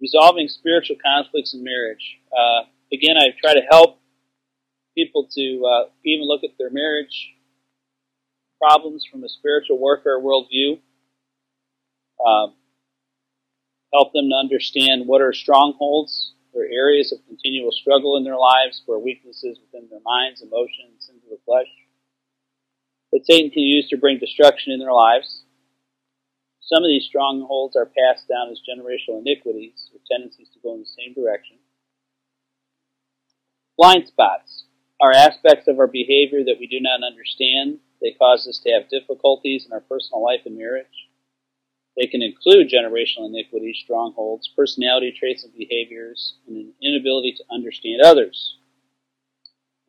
resolving spiritual conflicts in marriage. Uh, again, I try to help people to uh, even look at their marriage problems from a spiritual warfare worldview. Um, help them to understand what are strongholds or areas of continual struggle in their lives, where weaknesses within their minds, emotions, sins of the flesh that Satan can use to bring destruction in their lives. Some of these strongholds are passed down as generational iniquities or tendencies to go in the same direction. Blind spots are aspects of our behavior that we do not understand. They cause us to have difficulties in our personal life and marriage. They can include generational iniquities, strongholds, personality traits and behaviors, and an inability to understand others.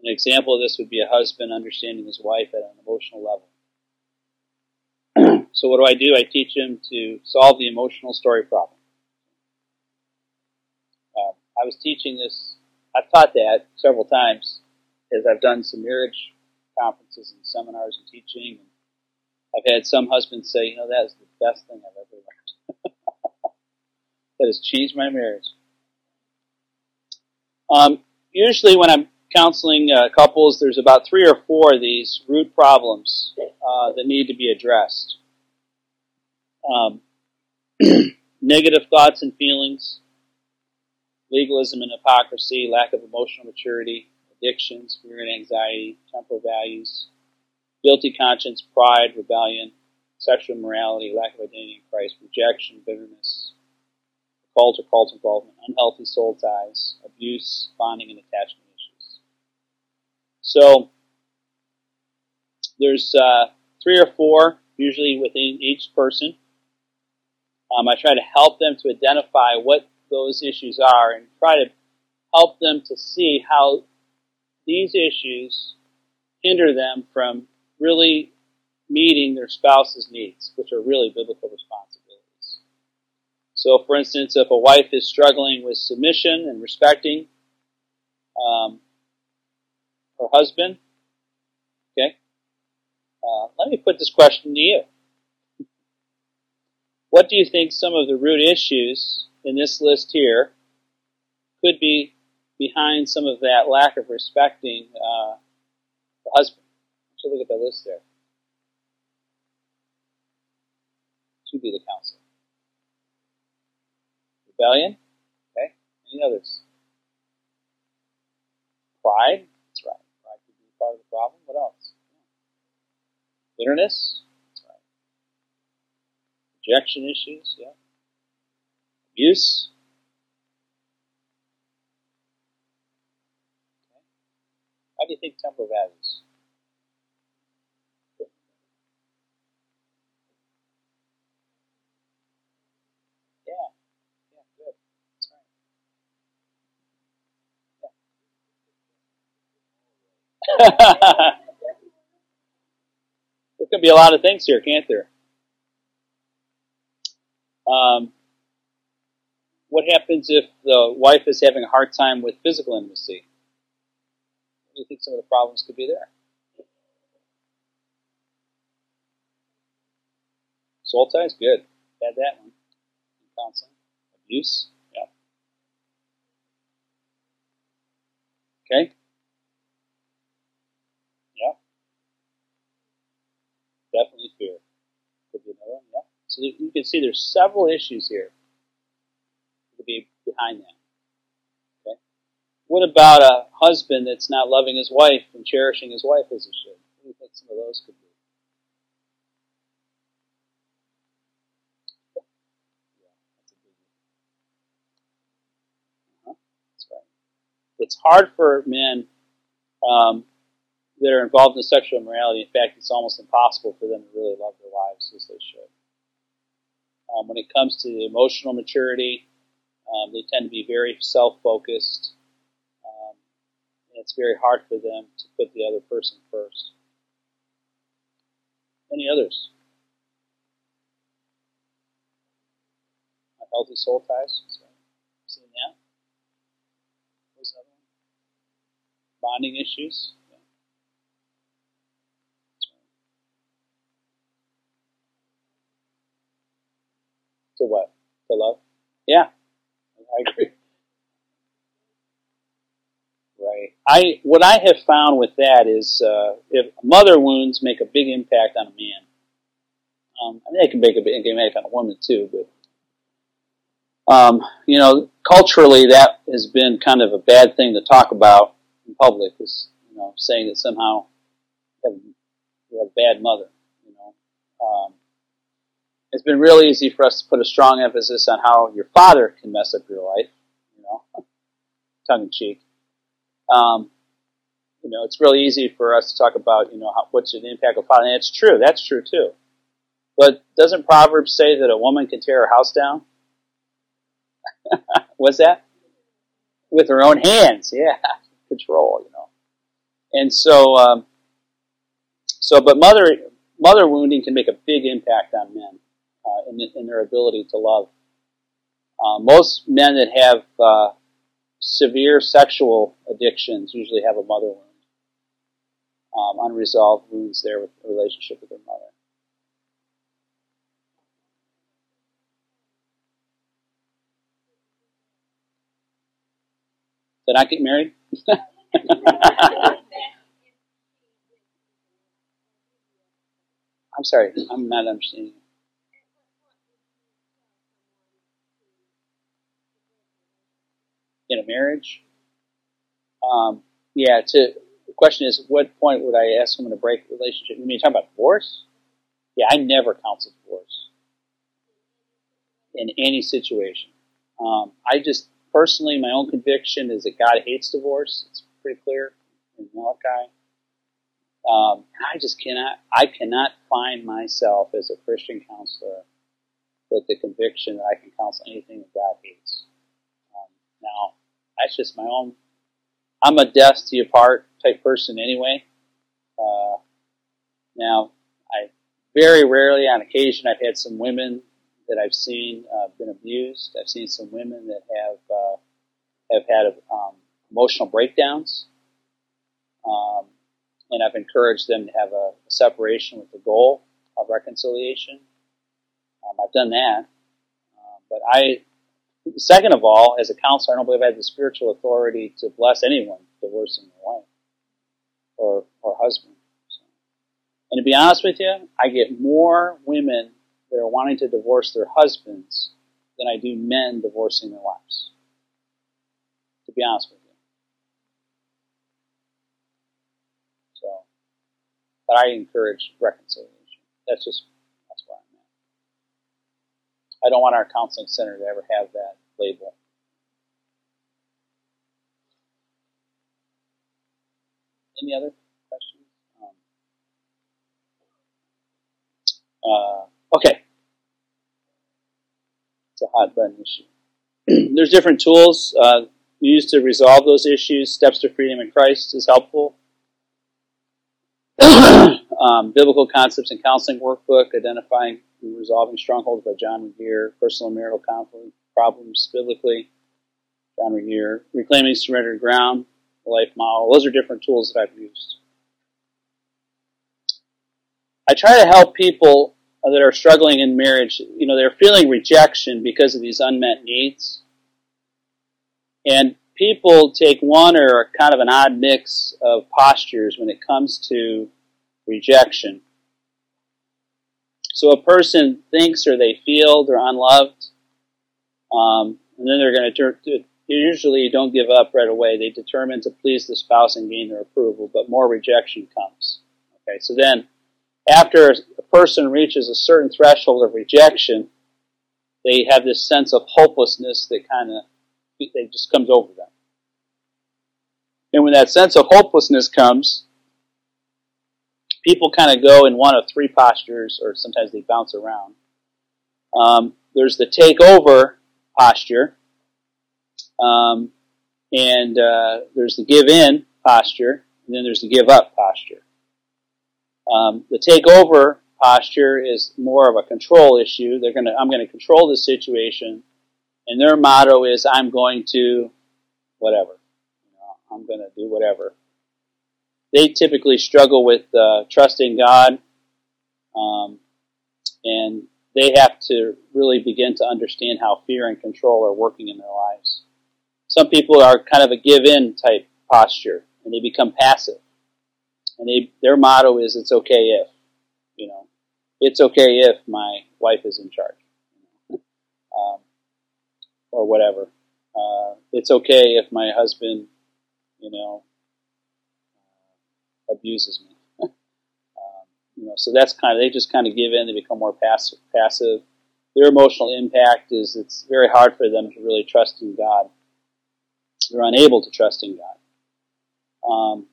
An example of this would be a husband understanding his wife at an emotional level. So what do I do? I teach him to solve the emotional story problem. Uh, I was teaching this, I've taught that several times as I've done some marriage conferences and seminars and teaching. And I've had some husbands say, you know, that is the best thing I've ever learned. that has changed my marriage. Um, usually when I'm counseling uh, couples, there's about three or four of these root problems uh, that need to be addressed. Um, negative thoughts and feelings, legalism and hypocrisy, lack of emotional maturity, addictions, fear and anxiety, temporal values, guilty conscience, pride, rebellion, sexual immorality, lack of identity in Christ, rejection, bitterness, cult or cult involvement, unhealthy soul ties, abuse, bonding, and attachment issues. So there's uh, three or four usually within each person. Um, I try to help them to identify what those issues are and try to help them to see how these issues hinder them from really meeting their spouse's needs, which are really biblical responsibilities. So, for instance, if a wife is struggling with submission and respecting um, her husband, okay, uh, let me put this question to you. What do you think some of the root issues in this list here could be behind some of that lack of respecting uh, the husband? So look at the list there. To be the counsel. Rebellion. Okay. Any others? Pride. That's right. Pride could be part of the problem. What else? Bitterness. That's. Rejection issues. Yeah. Abuse. How do you think temporal values? There could be a lot of things here, can't there? Um, what happens if the wife is having a hard time with physical intimacy? do you think some of the problems could be there? Soul ties, good. Had that one. Counseling. Abuse, yeah. Okay. Yeah. Definitely fear. Could be another one, yeah. So you can see there's several issues here could be behind that. What about a husband that's not loving his wife and cherishing his wife as he should? What do you think some of those could be? Uh-huh. It's hard for men um, that are involved in sexual immorality. In fact, it's almost impossible for them to really love their wives as they should. Um, when it comes to emotional maturity, um, they tend to be very self-focused and it's very hard for them to put the other person first. Any others? Healthy soul ties. Sorry. Seen that? One? Bonding issues. To what? To love? Yeah. I agree. Right. I what I have found with that is uh, if mother wounds make a big impact on a man. Um, I mean, they can make a big impact on a woman too, but um, you know, culturally that has been kind of a bad thing to talk about in public. Is you know saying that somehow you have, you have a bad mother. You know, um, it's been really easy for us to put a strong emphasis on how your father can mess up your life. You know, tongue in cheek. Um, you know, it's really easy for us to talk about, you know, how, what's the impact of father. And it's true. That's true too. But doesn't Proverbs say that a woman can tear her house down? What's that? With her own hands. Yeah. Control, you know. And so, um, so, but mother, mother wounding can make a big impact on men uh, in, in, their ability to love. Uh, most men that have uh, severe sexual addictions usually have a mother wound, um, unresolved wounds there with the relationship with their mother. Did I get married? I'm sorry, I'm not understanding. In a marriage. Um, yeah, to the question is, what point would I ask someone to break a relationship? You mean talking about divorce? Yeah, I never counsel divorce in any situation. Um, I just personally, my own conviction is that God hates divorce. It's pretty clear in Malachi. Um, I just cannot, I cannot find myself as a Christian counselor with the conviction that I can counsel anything that God hates. Now, that's just my own. I'm a death to your part type person anyway. Uh, now, I very rarely, on occasion, I've had some women that I've seen uh, been abused. I've seen some women that have uh, have had um, emotional breakdowns, um, and I've encouraged them to have a, a, separation with the goal of reconciliation. Um, I've done that, uh, but I Second of all, as a counselor, I don't believe I have the spiritual authority to bless anyone divorcing their wife or, or husband. So. And to be honest with you, I get more women that are wanting to divorce their husbands than I do men divorcing their wives. To be honest with you. So, but I encourage reconciliation. That's just I don't want our counseling center to ever have that label. Any other questions? Um, uh, okay. It's a hot button issue. There's different tools uh, used to resolve those issues. Steps to Freedom in Christ is helpful. um, Biblical Concepts and Counseling Workbook, identifying Resolving Strongholds by John Regier, Personal and Marital Conflict Problems Biblically, John Regier, Reclaiming Surrendered Ground, the Life Model. Those are different tools that I've used. I try to help people that are struggling in marriage. You know, they're feeling rejection because of these unmet needs. And people take one or kind of an odd mix of postures when it comes to rejection. So a person thinks or they feel they're unloved, um, and then they're going to usually don't give up right away. They determine to please the spouse and gain their approval, but more rejection comes. Okay, so then after a person reaches a certain threshold of rejection, they have this sense of hopelessness that kind of it just comes over them. And when that sense of hopelessness comes, people kind of go in one of three postures, or sometimes they bounce around. Um, there's the takeover posture, um, and uh, there's the give in posture, and then there's the give up posture. Um, the takeover posture is more of a control issue. They're gonna, I'm going to control the situation, and their motto is, "I'm going to whatever." You know, I'm going to do whatever they typically struggle with uh, trusting God, um, and they have to really begin to understand how fear and control are working in their lives. Some people are kind of a give-in type posture, and they become passive. And they, their motto is, "It's okay if," you know, it's okay if my wife is in charge, um, or whatever. Uh, it's okay if my husband, you know, abuses me. um, you know, so that's kind of they just kind of give in. They become more passive. Passive. Their emotional impact is it's very hard for them to really trust in God. They're unable to trust in God. Um,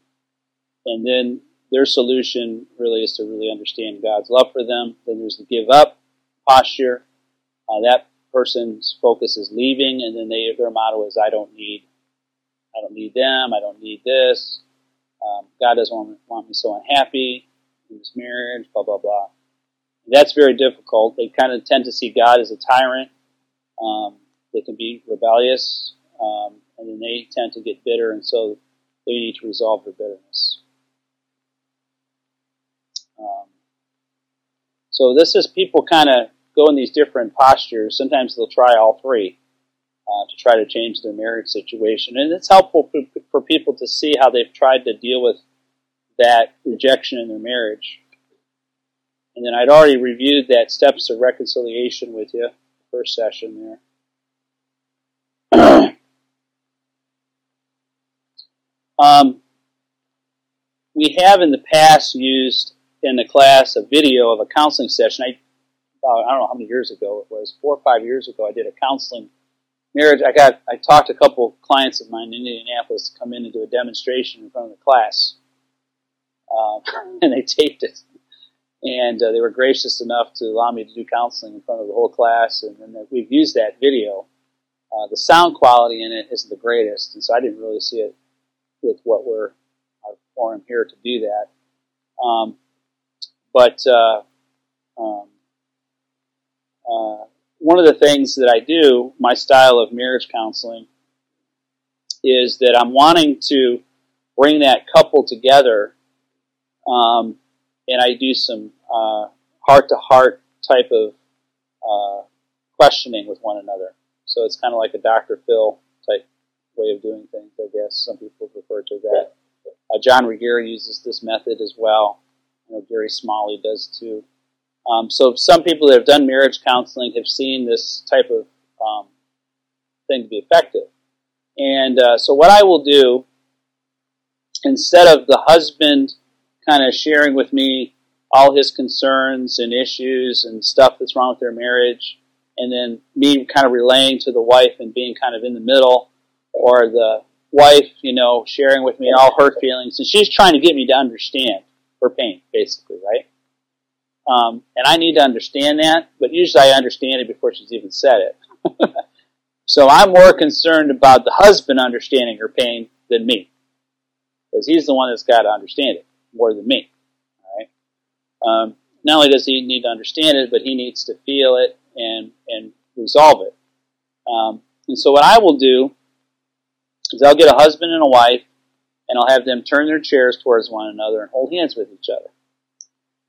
and then their solution really is to really understand God's love for them. Then there's the give up posture. Uh, that person's focus is leaving, and then they, their motto is, "I don't need, I don't need them. I don't need this. Um, God doesn't want me, want me so unhappy in this marriage." Blah blah blah. That's very difficult. They kind of tend to see God as a tyrant. Um, they can be rebellious, um, and then they tend to get bitter, and so they need to resolve their bitterness. Um, so this is people kind of go in these different postures. Sometimes they'll try all three uh, to try to change their marriage situation, and it's helpful for, for people to see how they've tried to deal with that rejection in their marriage. And then I'd already reviewed that steps of reconciliation with you, first session there. um, we have in the past used in the class a video of a counseling session. I I don't know how many years ago it was, four or five years ago, I did a counseling marriage. I got, I talked to a couple clients of mine in Indianapolis to come in and do a demonstration in front of the class. Um, and they taped it. And uh, they were gracious enough to allow me to do counseling in front of the whole class. And then we've used that video. Uh, the sound quality in it isn't the greatest, and so I didn't really see it with what we're our forum here to do that. Um, but uh, um, uh, one of the things that I do, my style of marriage counseling, is that I'm wanting to bring that couple together, um, and I do some heart to heart type of uh, questioning with one another. So it's kind of like a Dr. Phil type way of doing things, I guess. Some people refer to that. Uh, John Regier uses this method as well. I know Gary Smalley does too. Um, so some people that have done marriage counseling have seen this type of um, thing to be effective. And uh, so what I will do, instead of the husband kind of sharing with me all his concerns and issues and stuff that's wrong with their marriage, and then me kind of relaying to the wife and being kind of in the middle, or the wife, you know, sharing with me all her feelings, and she's trying to get me to understand her pain, basically, right? Um, and I need to understand that, but usually I understand it before she's even said it. so I'm more concerned about the husband understanding her pain than me. Because he's the one that's got to understand it more than me. Right? Um, not only does he need to understand it, but he needs to feel it and, and resolve it. Um, and so what I will do is I'll get a husband and a wife, and I'll have them turn their chairs towards one another and hold hands with each other.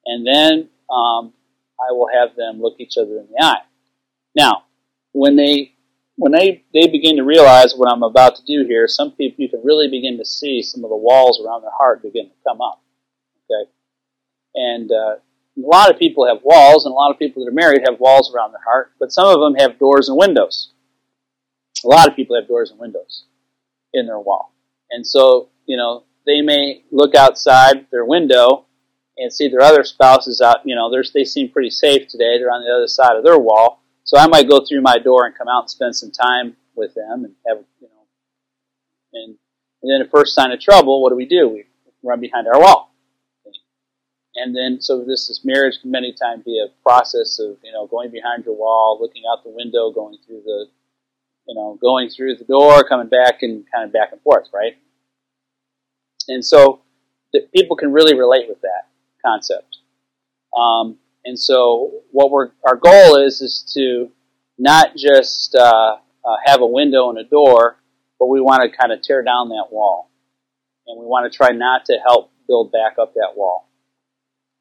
And then um, I will have them look each other in the eye. Now, when they when they, they begin to realize what I'm about to do here, some people you can really begin to see some of the walls around their heart begin to come up. Okay, and uh, a lot of people have walls, and a lot of people that are married have walls around their heart, but some of them have doors and windows. A lot of people have doors and windows in their wall, and so you know they may look outside their window and see their other spouses out, you know, they seem pretty safe today. They're on the other side of their wall. So I might go through my door and come out and spend some time with them and have, you know, and, and then the first sign of trouble, what do we do? We run behind our wall. And then, so this is marriage can many times be a process of, you know, going behind your wall, looking out the window, going through the, you know, going through the door, coming back and kind of back and forth, right? And so people can really relate with that concept. Um, and so, what we're our goal is is to not just uh, uh, have a window and a door, but we want to kind of tear down that wall, and we want to try not to help build back up that wall.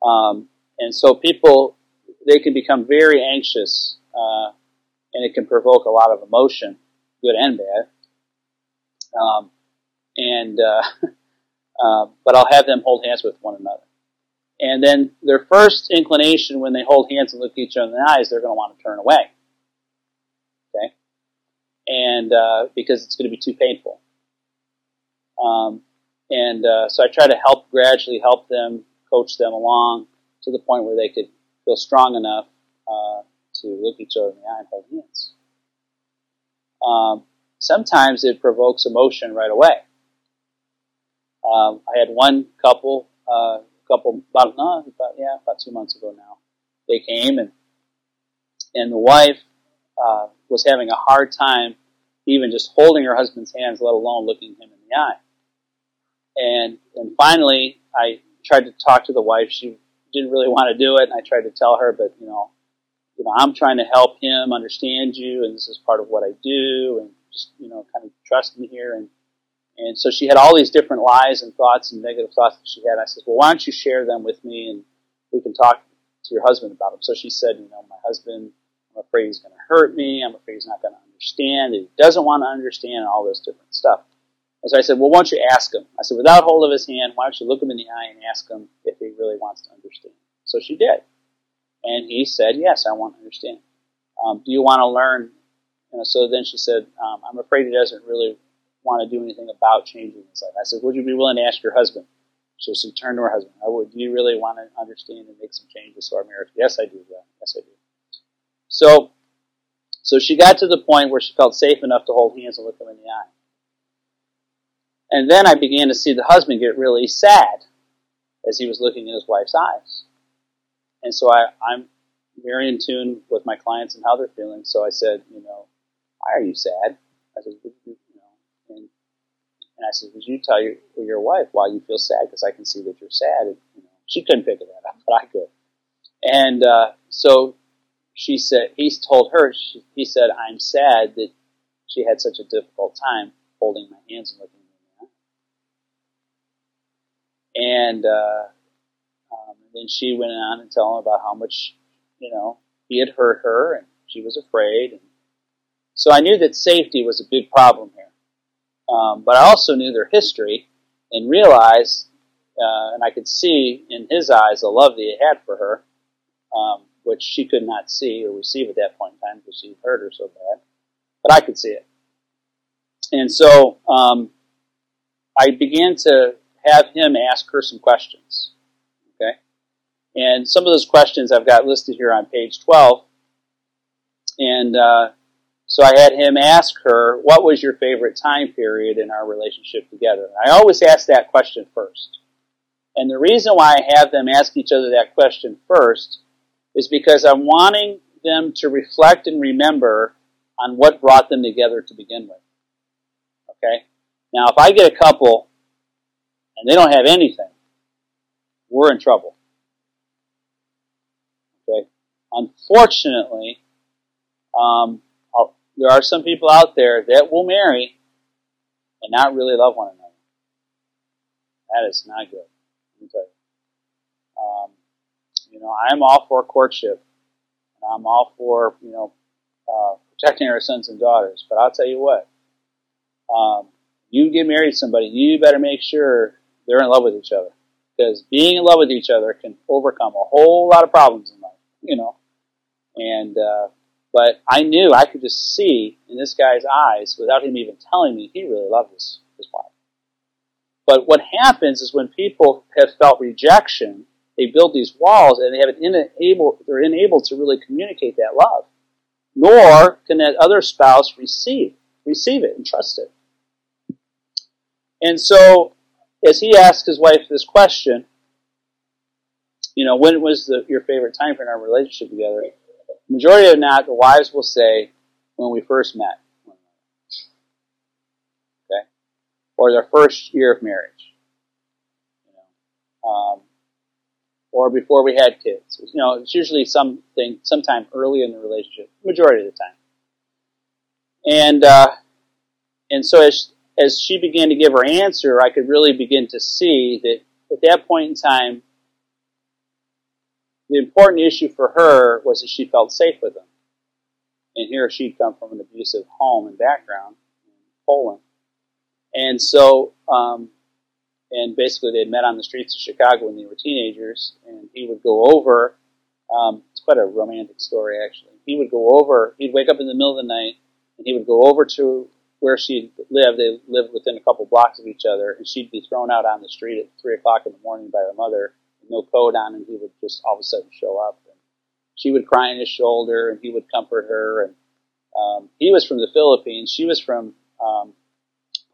Um, and so, people they can become very anxious, uh, and it can provoke a lot of emotion, good and bad. Um, and uh, uh, but I'll have them hold hands with one another. And then their first inclination when they hold hands and look each other in the eyes, they're going to want to turn away. Okay? And uh, because it's going to be too painful. Um, and uh, so I try to help gradually help them, coach them along to the point where they could feel strong enough uh, to look each other in the eye and hold hands. Um, sometimes it provokes emotion right away. Um, I had one couple, uh, couple about no, about yeah, about two months ago now. They came and and the wife uh, was having a hard time even just holding her husband's hands, let alone looking him in the eye. And and finally, I tried to talk to the wife. She didn't really want to do it, and I tried to tell her, but you know, you know, I'm trying to help him understand you, and this is part of what I do, and just you know, kind of trust me here. And and so she had all these different lies and thoughts and negative thoughts that she had. I said, well, why don't you share them with me, and we can talk to your husband about them. So she said, you know, my husband, I'm afraid he's going to hurt me. I'm afraid he's not going to understand. He doesn't want to understand all this different stuff. And so I said, well, why don't you ask him? I said, without hold of his hand, why don't you look him in the eye and ask him if he really wants to understand? So she did. And he said, yes, I want to understand. Um, do you want to learn? You know, so then she said, um, I'm afraid he doesn't really want to do anything about changing his life. I said, would you be willing to ask your husband? So she turned to her husband. I would, do you really want to understand and make some changes to our marriage? Yes, I do. Yeah. Yes, I do. So, so she got to the point where she felt safe enough to hold hands and look him in the eye. And then I began to see the husband get really sad as he was looking in his wife's eyes. And so I, I'm very in tune with my clients and how they're feeling. So I said, you know, why are you sad? I said, and I said, would you tell your, your wife why you feel sad? Because I can see that you're sad. And, you know, she couldn't figure that out, but I could. And uh, so she said, he told her, she, he said, I'm sad that she had such a difficult time holding my hands and looking at me. and, uh, um, then she went on and tell him about how much, you know, he had hurt her and she was afraid. And so I knew that safety was a big problem here. Um, but I also knew their history and realized, uh, and I could see in his eyes the love that he had for her, um, which she could not see or receive at that point in time because she hurt her so bad. But I could see it. And so um, I began to have him ask her some questions. Okay? And some of those questions I've got listed here on page 12. And uh, so I had him ask her, what was your favorite time period in our relationship together? I always ask that question first. And the reason why I have them ask each other that question first is because I'm wanting them to reflect and remember on what brought them together to begin with. Okay? Now, if I get a couple and they don't have anything, we're in trouble. Okay? Unfortunately, um, there are some people out there that will marry and not really love one another. That is not good. Tell you. Um, you know, I'm all for courtship, and I'm all for you know uh, protecting our sons and daughters. But I'll tell you what, um, you get married to somebody, you better make sure they're in love with each other. Because being in love with each other can overcome a whole lot of problems in life, you know. And, uh, but I knew, I could just see in this guy's eyes, without him even telling me, he really loved his, his wife. But what happens is when people have felt rejection, they build these walls and they have an unable, they're unable to really communicate that love. Nor can that other spouse receive, receive it and trust it. And so as he asked his wife this question, you know, when was the, your favorite time for our relationship together? Majority of not, the wives will say, when we first met. Okay? Or their first year of marriage. You know, um, or before we had kids. You know, it's usually something, sometime early in the relationship, majority of the time. And, uh, and so as as she began to give her answer, I could really begin to see that at that point in time, the important issue for her was that she felt safe with him. And here she'd come from an abusive home and background in Poland. And so, um, and basically they'd met on the streets of Chicago when they were teenagers, and he would go over, um, it's quite a romantic story actually. He would go over, he'd wake up in the middle of the night, and he would go over to where she lived. They lived within a couple blocks of each other, and she'd be thrown out on the street at three o'clock in the morning by her mother, no coat on, and he would just all of a sudden show up. And she would cry on his shoulder, and he would comfort her. And um, he was from the Philippines. She was from um,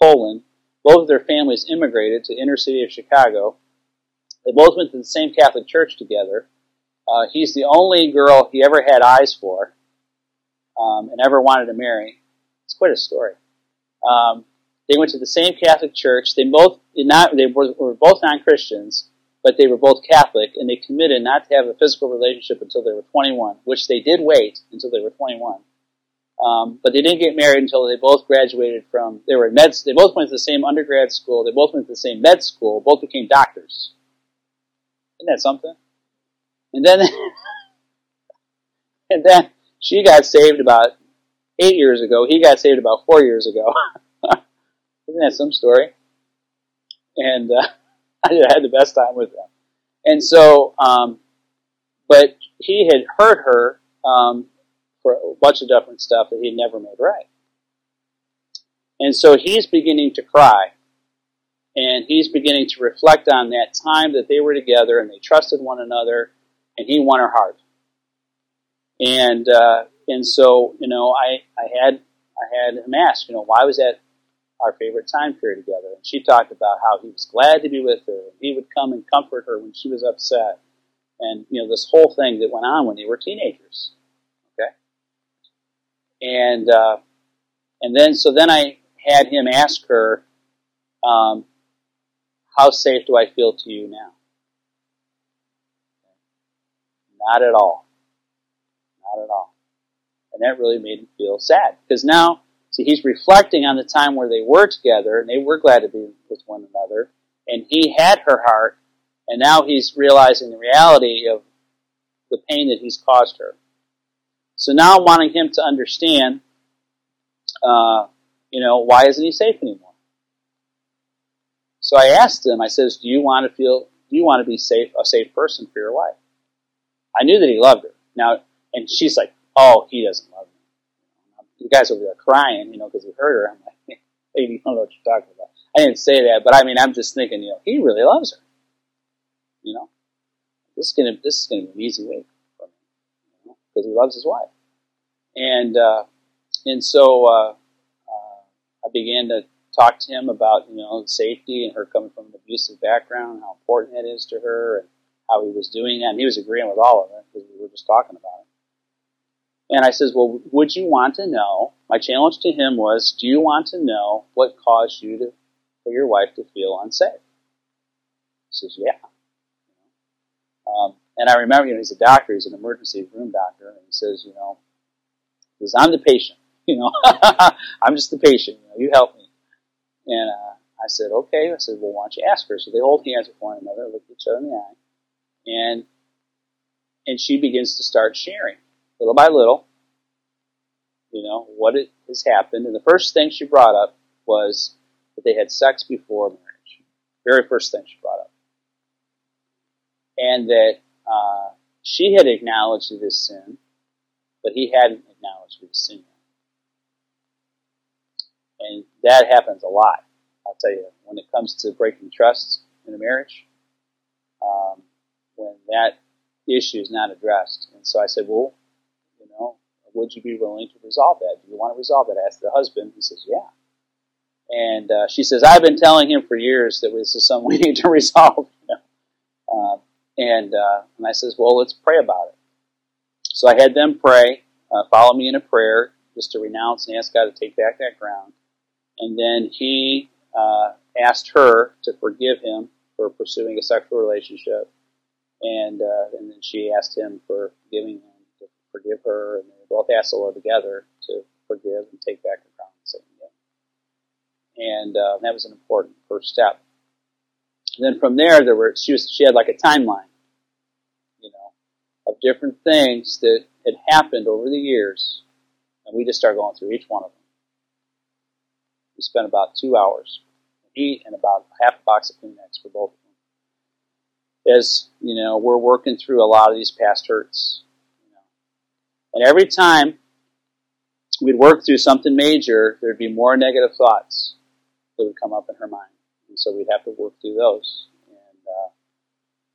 Poland. Both of their families immigrated to inner city of Chicago. They both went to the same Catholic church together. Uh, he's the only girl he ever had eyes for um, and ever wanted to marry. It's quite a story. Um, they went to the same Catholic church. They both did not. They were, were both non-Christians, but they were both Catholic, and they committed not to have a physical relationship until they were 21, which they did wait until they were 21. Um, but they didn't get married until they both graduated from. They were med. They both went to the same undergrad school. They both went to the same med school. Both became doctors. Isn't that something? And then, and then she got saved about eight years ago. He got saved about four years ago. Isn't that some story? And uh, I had the best time with them. And so, um, but he had hurt her um, for a bunch of different stuff that he'd never made right. And so he's beginning to cry. And he's beginning to reflect on that time that they were together and they trusted one another, and he won her heart. And uh, and so you know, I I had I had him ask, you know, why was that our favorite time period together? And she talked about how he was glad to be with her, he would come and comfort her when she was upset, and you know, this whole thing that went on when they were teenagers. Okay, and uh, and then so then I had him ask her, um, "How safe do I feel to you now?" Not at all. Not at all. And that really made him feel sad. Because now, see, he's reflecting on the time where they were together and they were glad to be with one another. And he had her heart. And now he's realizing the reality of the pain that he's caused her. So now I'm wanting him to understand, uh, you know, why isn't he safe anymore? So I asked him, I says, do you want to feel, do you want to be safe, a safe person for your wife? I knew that he loved her. Now, and she's like, oh, he doesn't love You guys over there crying, you know, because you heard her. I'm like, hey, you don't know what you're talking about. I didn't say that, but I mean, I'm just thinking, you know, he really loves her. You know, this is gonna this is gonna be an easy week for me, you know, because he loves his wife. And uh, and so uh, uh, I began to talk to him about you know safety and her coming from an abusive background, how important that is to her, and how he was doing that. And he was agreeing with all of it because we were just talking about it. And I says, well, would you want to know? My challenge to him was, do you want to know what caused you to, for your wife to feel unsafe? He says, yeah. Um, and I remember, you know, he's a doctor, he's an emergency room doctor, and he says, you know, because I'm the patient, you know, I'm just the patient, you know, you help me. And uh, I said, okay. I said, well, why don't you ask her? So they hold hands with one another, look each other in the eye, and and she begins to start sharing little by little, you know, what it has happened. And the first thing she brought up was that they had sex before marriage. Very first thing she brought up. And that uh, she had acknowledged this sin, but he hadn't acknowledged as sin And that happens a lot. I'll tell you, when it comes to breaking trust in a marriage, um, when that issue is not addressed. And so I said, well, would you be willing to resolve that? Do you want to resolve that? I asked the husband. He says, yeah. And uh, she says, I've been telling him for years that this is something we need to resolve. Uh, and uh, and I says, well, let's pray about it. So I had them pray, uh, follow me in a prayer, just to renounce and ask God to take back that ground. And then he uh, asked her to forgive him for pursuing a sexual relationship, and uh, and then she asked him for forgiving Lord together to forgive and take back the crown and say And uh, that was an important first step. And then from there, there were she was she had like a timeline, you know, of different things that had happened over the years, and we just started going through each one of them. We spent about two hours. He and about half a box of Kleenex for both of them. As you know, we're working through a lot of these past hurts. And every time we'd work through something major, there'd be more negative thoughts that would come up in her mind, and so we'd have to work through those. And uh,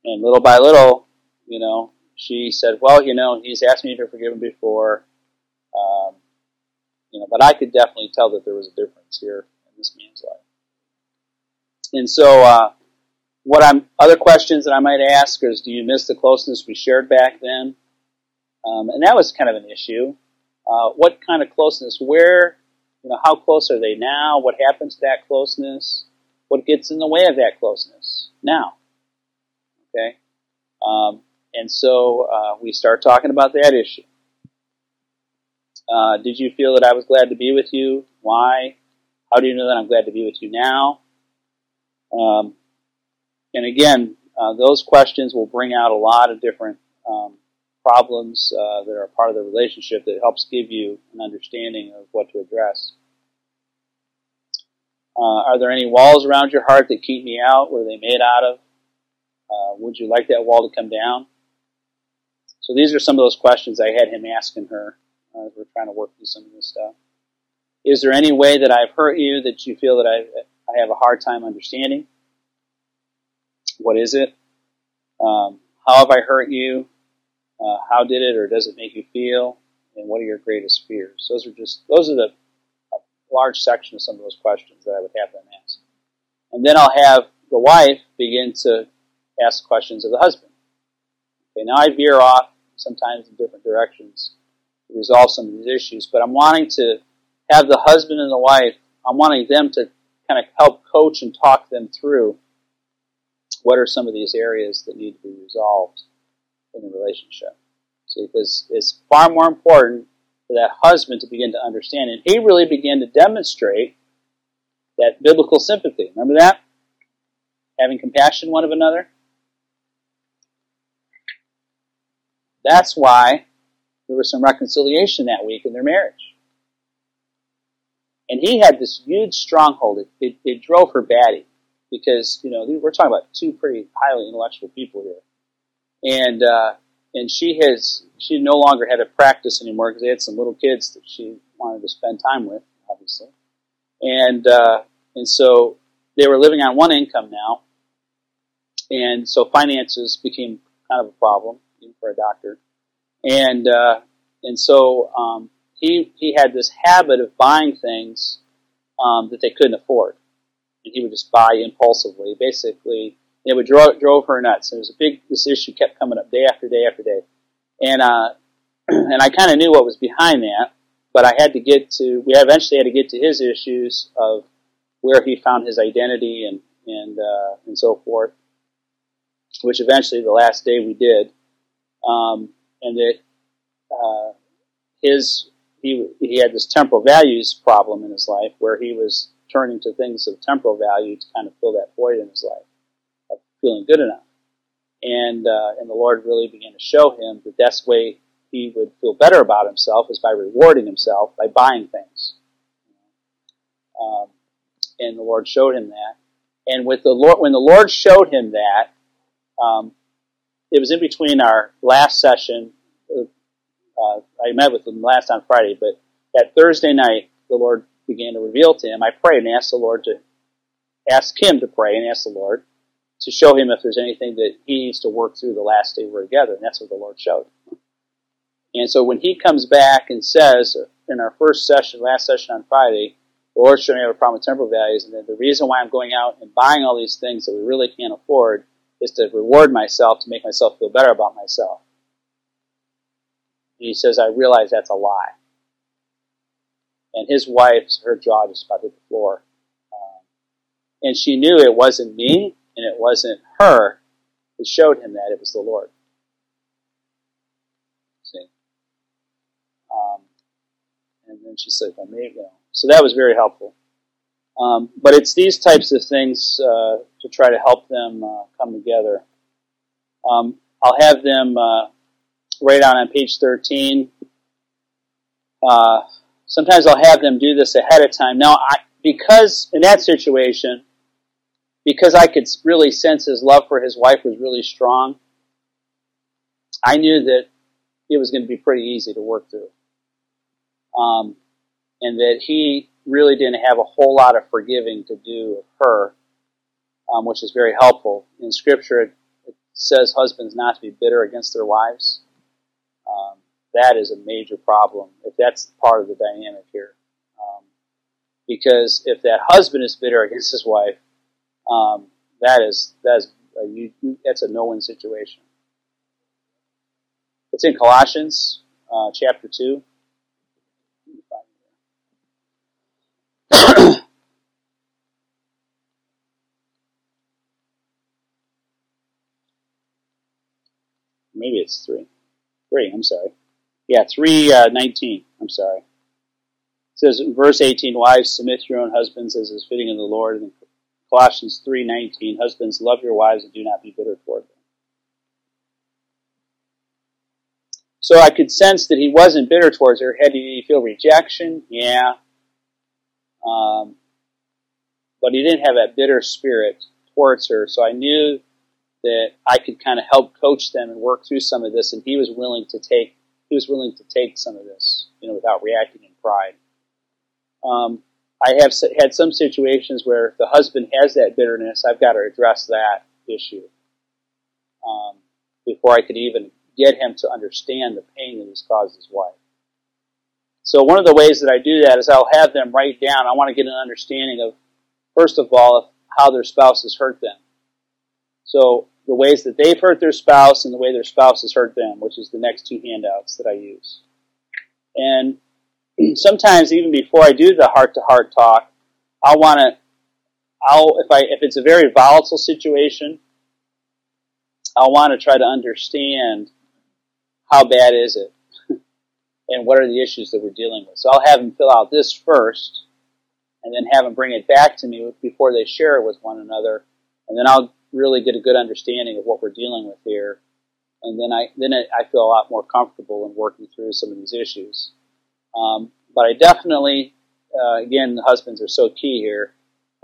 and little by little, you know, she said, "Well, you know, he's asked me to forgive him before, um, you know, but I could definitely tell that there was a difference here in this man's life." And so, uh, what I'm other questions that I might ask is, "Do you miss the closeness we shared back then?" Um, and that was kind of an issue. Uh, what kind of closeness? Where, you know, how close are they now? What happens to that closeness? What gets in the way of that closeness now? Okay, um, and so uh, we start talking about that issue. Uh, did you feel that I was glad to be with you? Why? How do you know that I'm glad to be with you now? Um, and again, uh, those questions will bring out a lot of different um, problems uh, that are part of the relationship that helps give you an understanding of what to address. Uh, are there any walls around your heart that keep me out? What are they made out of? Uh, would you like that wall to come down? So these are some of those questions I had him asking her as we're trying to work through some of this stuff. Is there any way that I've hurt you that you feel that I, I have a hard time understanding? What is it? Um, how have I hurt you? Uh, how did it or does it make you feel? And what are your greatest fears? Those are just those are the large section of some of those questions that I would have them ask. And then I'll have the wife begin to ask questions of the husband. Okay, now I veer off sometimes in different directions to resolve some of these issues, but I'm wanting to have the husband and the wife, I'm wanting them to kind of help coach and talk them through what are some of these areas that need to be resolved in the relationship. See, because it's far more important for that husband to begin to understand. And he really began to demonstrate that biblical sympathy. Remember that? Having compassion one of another. That's why there was some reconciliation that week in their marriage. And he had this huge stronghold. It, it, it drove her batty because, you know, we're talking about two pretty highly intellectual people here and uh, and she has she no longer had a practice anymore because they had some little kids that she wanted to spend time with, obviously, and uh, and so they were living on one income now, and so finances became kind of a problem even for a doctor, and uh, and so um, he he had this habit of buying things um, that they couldn't afford, and he would just buy impulsively, basically it would drove, drove her nuts. It was a big. This issue kept coming up day after day after day, and uh, and I kind of knew what was behind that, but I had to get to. We eventually had to get to his issues of where he found his identity and and uh, and so forth, which eventually the last day we did, um, and that uh, his he he had this temporal values problem in his life where he was turning to things of temporal value to kind of fill that void in his life feeling good enough. And, uh, and the Lord really began to show him the best way he would feel better about himself is by rewarding himself by buying things. Um, and the Lord showed him that. And with the Lord, when the Lord showed him that, um, it was in between our last session. Uh, I met with him last on Friday, but that Thursday night, the Lord began to reveal to him. I prayed and asked the Lord to ask him to pray and ask the Lord to show him if there's anything that he needs to work through the last day we're together. And that's what the Lord showed. And so when he comes back and says in our first session, last session on Friday, the Lord showed me I have a problem with temporal values, and then the reason why I'm going out and buying all these things that we really can't afford is to reward myself, to make myself feel better about myself. He says, I realize that's a lie. And his wife's, her jaw just about hit the floor. Um, and she knew it wasn't me, and it wasn't her who showed him that, it was the Lord. See? Um, and then she said, well, maybe, you know. So that was very helpful. Um, but it's these types of things uh, to try to help them uh, come together. Um, I'll have them uh, right down on page 13. Uh, sometimes I'll have them do this ahead of time. Now, I, because in that situation, because I could really sense his love for his wife was really strong, I knew that it was going to be pretty easy to work through. Um, and that he really didn't have a whole lot of forgiving to do of her, um, which is very helpful. In Scripture, it, it, says husbands not to be bitter against their wives. Um, that is a major problem if that's part of the dynamic here. Um, because if that husband is bitter against his wife, um, that is that is a, that's a no-win situation. It's in Colossians uh, chapter two. Maybe it's three. Three, I'm sorry. Yeah, 319. Uh, I'm sorry. It says in verse 18, Wives, submit your own husbands as is fitting in the Lord. And Colossians 3.19, Husbands, love your wives and do not be bitter toward them. So I could sense that he wasn't bitter towards her. Had he feel rejection? Yeah. Um, but he didn't have that bitter spirit towards her. So I knew that I could kind of help coach them and work through some of this, and he was willing to take he was willing to take some of this, you know, without reacting in pride. Um, I have had some situations where the husband has that bitterness, I've got to address that issue um, before I could even get him to understand the pain that he's caused his wife. So one of the ways that I do that is I'll have them write down. I want to get an understanding of, first of all, how their spouse has hurt them. So the ways that they've hurt their spouse and the way their spouse has hurt them, which is the next two handouts that I use. And sometimes even before I do the heart to heart talk, I'll want to, I'll, if I, if it's a very volatile situation, I'll want to try to understand how bad is it and what are the issues that we're dealing with. So I'll have them fill out this first and then have them bring it back to me before they share it with one another. And then I'll really get a good understanding of what we're dealing with here. And then I then I feel a lot more comfortable in working through some of these issues. Um, but I definitely, uh, again, the husbands are so key here.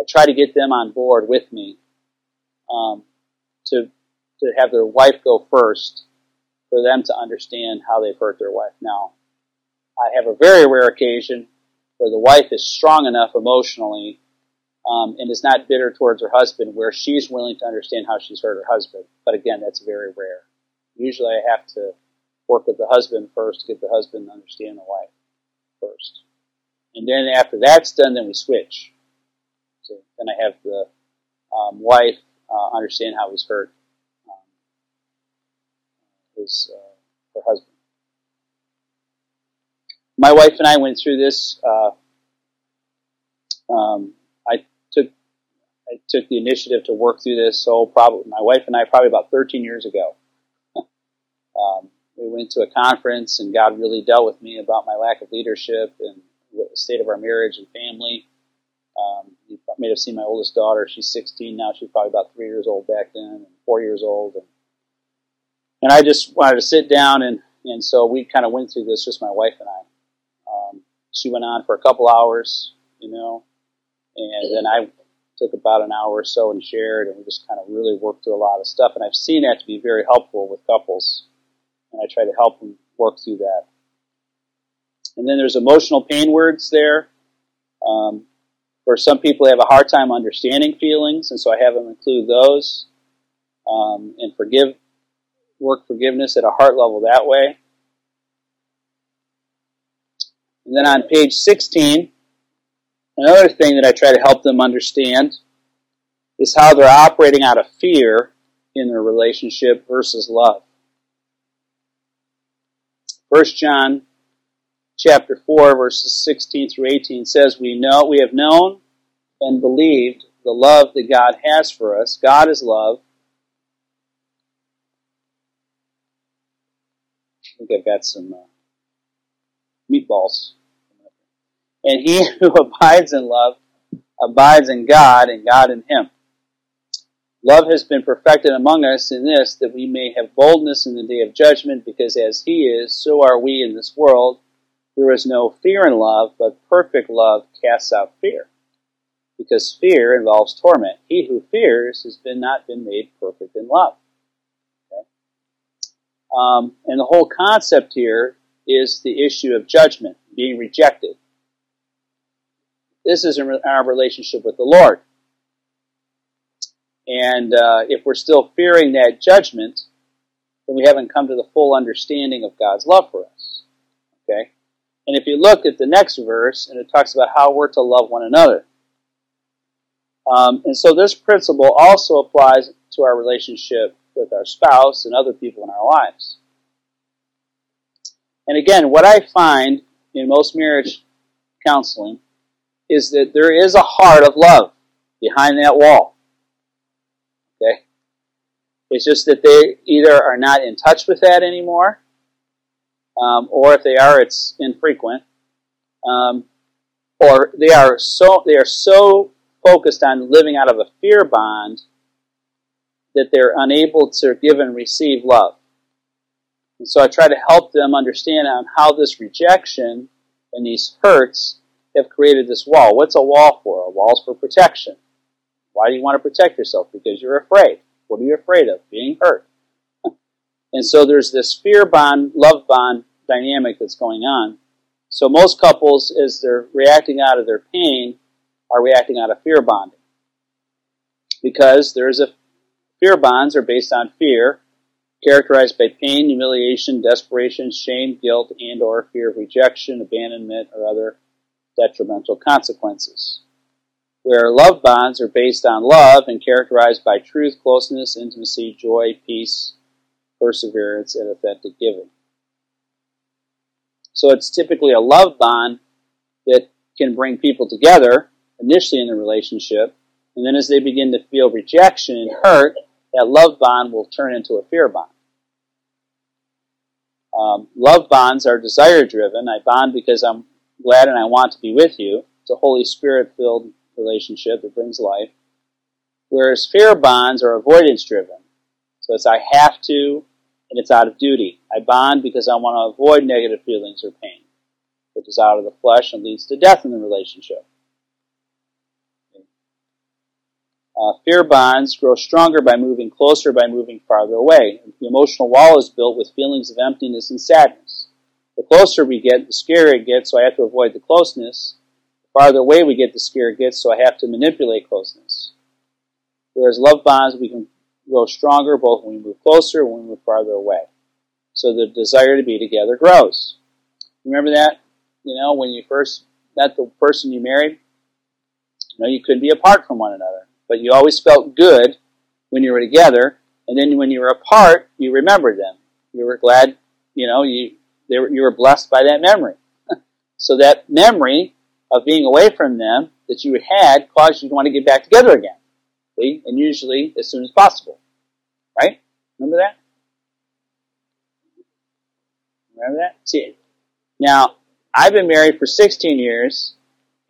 I try to get them on board with me um, to to have their wife go first for them to understand how they've hurt their wife. Now, I have a very rare occasion where the wife is strong enough emotionally um, and is not bitter towards her husband, where she's willing to understand how she's hurt her husband. But again, that's very rare. Usually, I have to work with the husband first to get the husband to understand the wife first, and then after that's done, then we switch. So then I have the um, wife uh, understand how he's hurt um, his uh, her husband. My wife and I went through this. Uh, um, I took the initiative to work through this. So probably my wife and I probably about 13 years ago. um, we went to a conference and God really dealt with me about my lack of leadership and the state of our marriage and family. Um, you may have seen my oldest daughter. She's 16 now. She's probably about three years old back then, and four years old. And, and I just wanted to sit down, and, and so we kind of went through this, just my wife and I. Um, she went on for a couple hours, you know, and then I took about an hour or so and shared, and we just kind of really worked through a lot of stuff. And I've seen that to be very helpful with couples, and I try to help them work through that. And then there's emotional pain words there. Um, for some people, they have a hard time understanding feelings, and so I have them include those um, and forgive, work forgiveness at a heart level that way. And then on page 16, Another thing that I try to help them understand is how they're operating out of fear in their relationship versus love. 1 John chapter 4 verses 16 through 18 says we know we have known and believed the love that God has for us. God is love. I think I've got some uh, meatballs. And he who abides in love abides in God and God in him. Love has been perfected among us in this, that we may have boldness in the day of judgment, because as He is, so are we in this world. There is no fear in love, but perfect love casts out fear. Because fear involves torment. He who fears has been not been made perfect in love. Okay? Um, and the whole concept here is the issue of judgment, being rejected. This is in our relationship with the Lord. And uh, if we're still fearing that judgment, then we haven't come to the full understanding of God's love for us. Okay? And if you look at the next verse, and it talks about how we're to love one another. Um, and so this principle also applies to our relationship with our spouse and other people in our lives. And again, what I find in most marriage counseling is that there is a heart of love behind that wall. It's just that they either are not in touch with that anymore, um, or if they are, it's infrequent, um, or they are so they are so focused on living out of a fear bond that they're unable to give and receive love. And so I try to help them understand on how this rejection and these hurts have created this wall. What's a wall for? A wall's for protection. Why do you want to protect yourself? Because you're afraid. What are you afraid of? Being hurt. and so there's this fear bond, love bond dynamic that's going on. So most couples, as they're reacting out of their pain, are reacting out of fear bonding. Because there's a fear bonds are based on fear, characterized by pain, humiliation, desperation, shame, guilt, and or fear of rejection, abandonment, or other detrimental consequences where love bonds are based on love and characterized by truth, closeness, intimacy, joy, peace, perseverance, and authentic giving. So it's typically a love bond that can bring people together initially in the relationship, and then as they begin to feel rejection and hurt, that love bond will turn into a fear bond. Um, love bonds are desire driven. I bond because I'm glad and I want to be with you. It's a Holy Spirit filled relationship that brings life. Whereas fear bonds are avoidance driven. So it's I have to, and it's out of duty. I bond because I want to avoid negative feelings or pain, which is out of the flesh and leads to death in the relationship. Uh, fear bonds grow stronger by moving closer, by moving farther away. The emotional wall is built with feelings of emptiness and sadness. The closer we get, the scarier it gets, so I have to avoid the closeness farther away we get, the scarier it gets, so I have to manipulate closeness. Whereas love bonds, we can grow stronger both when we move closer and when we move farther away. So the desire to be together grows. Remember that? You know, when you first met the person you married, you know, you couldn't be apart from one another, but you always felt good when you were together, and then when you were apart, you remembered them. You were glad, you know, you they were, you were blessed by that memory. so that memory of being away from them that you had caused you to want to get back together again. See? And usually as soon as possible. Right? Remember that? Remember that? See, now, I've been married for 16 years,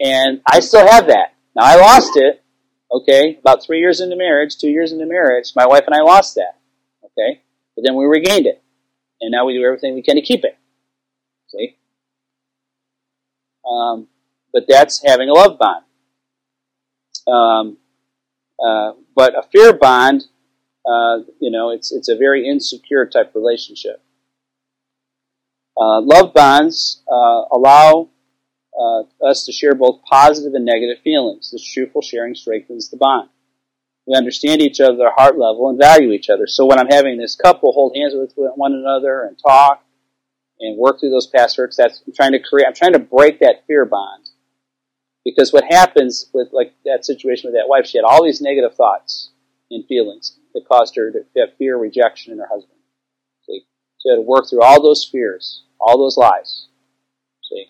and I still have that. Now, I lost it, okay, about three years into marriage, two years into marriage, my wife and I lost that, okay? But then we regained it. And now we do everything we can to keep it. See? Um, but that's having a love bond. Um, uh, but a fear bond, uh, you know, it's it's a very insecure type relationship. Uh, love bonds uh, allow uh, us to share both positive and negative feelings. This truthful sharing strengthens the bond. We understand each other at heart level and value each other. So when I'm having this couple hold hands with one another and talk and work through those past hurts, that's I'm trying to create. I'm trying to break that fear bond because what happens with like that situation with that wife, she had all these negative thoughts and feelings that caused her to have fear, of rejection in her husband. See, she had to work through all those fears, all those lies. See,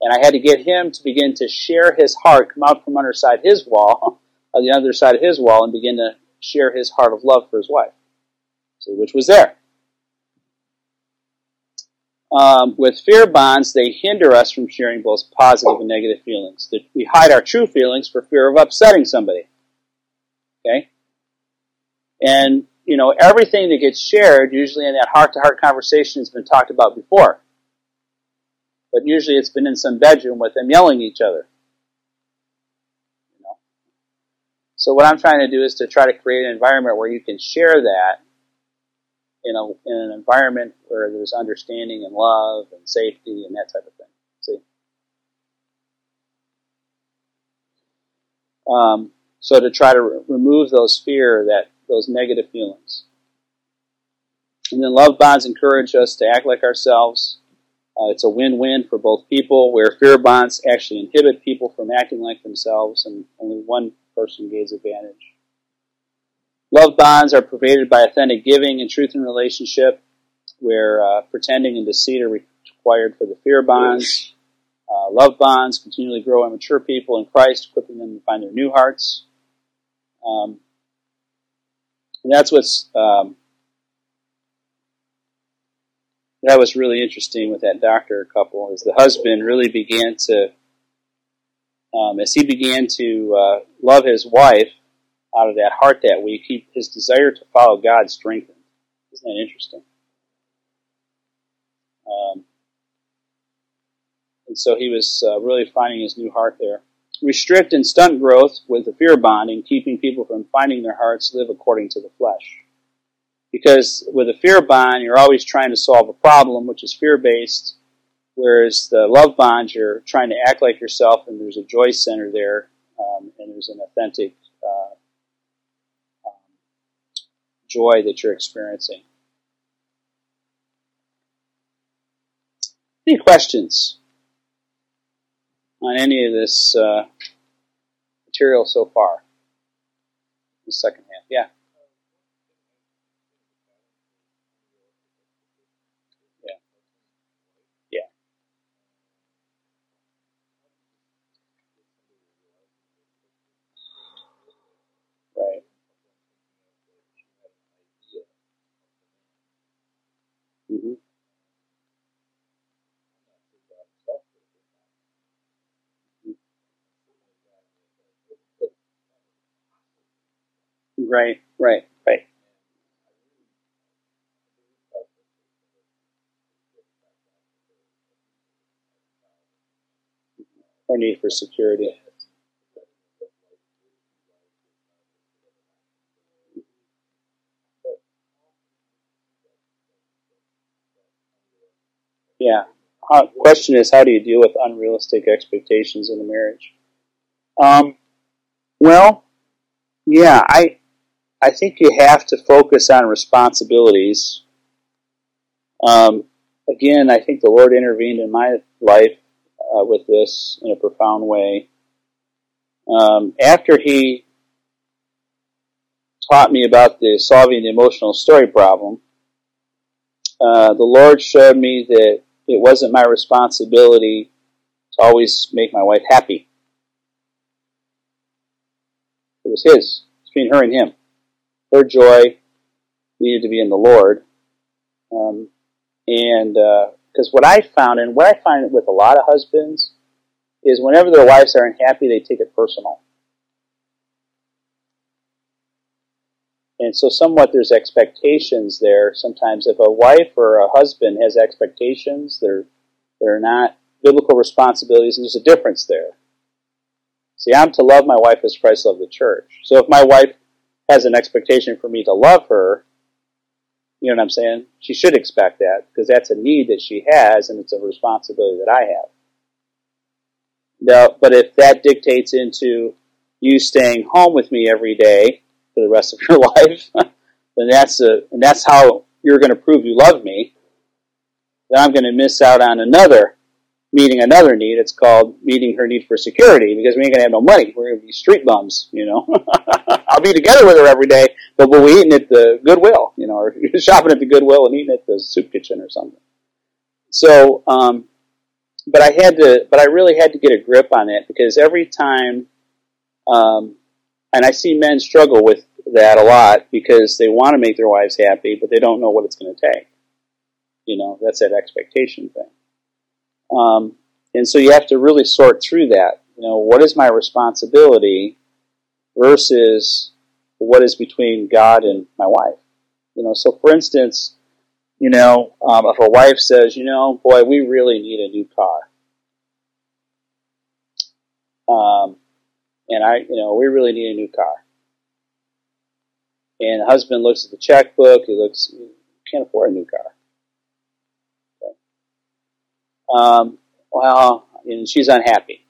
and I had to get him to begin to share his heart, come out from under side his wall, on the other side of his wall, and begin to share his heart of love for his wife. See, which was there um, with fear bonds, they hinder us from sharing both positive and negative feelings. We hide our true feelings for fear of upsetting somebody. Okay? And, you know, everything that gets shared, usually in that heart to heart conversation, has been talked about before. But usually it's been in some bedroom with them yelling at each other. You know? So what I'm trying to do is to try to create an environment where you can share that in, a, in an environment where there's understanding and love and safety and that type of thing. See? Um, so to try to re- remove those fear, that those negative feelings. And then love bonds encourage us to act like ourselves. Uh, it's a win-win for both people, where fear bonds actually inhibit people from acting like themselves, and only one person gains advantage. Love bonds are pervaded by authentic giving and truth in relationship, where uh, pretending and deceit are required for the fear bonds. Uh, love bonds continually grow and mature people in Christ, equipping them to find their new hearts. Um, and that's what's um, that was really interesting with that doctor couple. Is the husband really began to, um, as he began to uh, love his wife out of that heart that week, he, his desire to follow God strengthened. Isn't that interesting? Um, and so he was uh, really finding his new heart there restrict and stunt growth with the fear bonding, keeping people from finding their hearts live according to the flesh. Because with a fear bond, you're always trying to solve a problem, which is fear based, whereas the love bond, you're trying to act like yourself, and there's a joy center there, um, and there's an authentic uh, joy that you're experiencing. Any questions? on any of this uh, material so far. The second half, yeah. Yeah. Yeah. Right. Mm-hmm. Right, right, right. Our need for security. Yeah. Uh, question is, how do you deal with unrealistic expectations in a marriage? Um, well, yeah, I I think you have to focus on responsibilities. Um, again, I think the Lord intervened in my life uh, with this in a profound way. Um, after He taught me about the solving the emotional story problem, uh, the Lord showed me that it wasn't my responsibility to always make my wife happy. It was His, between her and Him her joy needed to be in the Lord. Um, and because uh, what I found, and what I find with a lot of husbands, is whenever their wives are unhappy, they take it personal. And so, somewhat, there's expectations there. Sometimes, if a wife or a husband has expectations, they're they're not biblical responsibilities, and there's a difference there. See, I'm to love my wife as Christ loved the church. So, if my wife has an expectation for me to love her, you know what I'm saying? She should expect that because that's a need that she has and it's a responsibility that I have. Now, but if that dictates into you staying home with me every day for the rest of your life, then that's a, and that's how you're going to prove you love me, then I'm going to miss out on another meeting another need. It's called meeting her need for security because we ain't gonna have no money. We're gonna be street bums, you know. I'll be together with her every day, but we'll be eating at the Goodwill, you know, or shopping at the Goodwill and eating at the soup kitchen or something. So, um, but I had to, but I really had to get a grip on it because every time, um, and I see men struggle with that a lot because they want to make their wives happy, but they don't know what it's going to take. You know, that's that expectation thing. Um, and so you have to really sort through that. You know, what is my responsibility versus what is between God and my wife. You know, so for instance, you know, um, if a wife says, you know, boy, we really need a new car. Um, and I, you know, we really need a new car. And the husband looks at the checkbook. He looks, can't afford a new car. Um, well, and she's unhappy.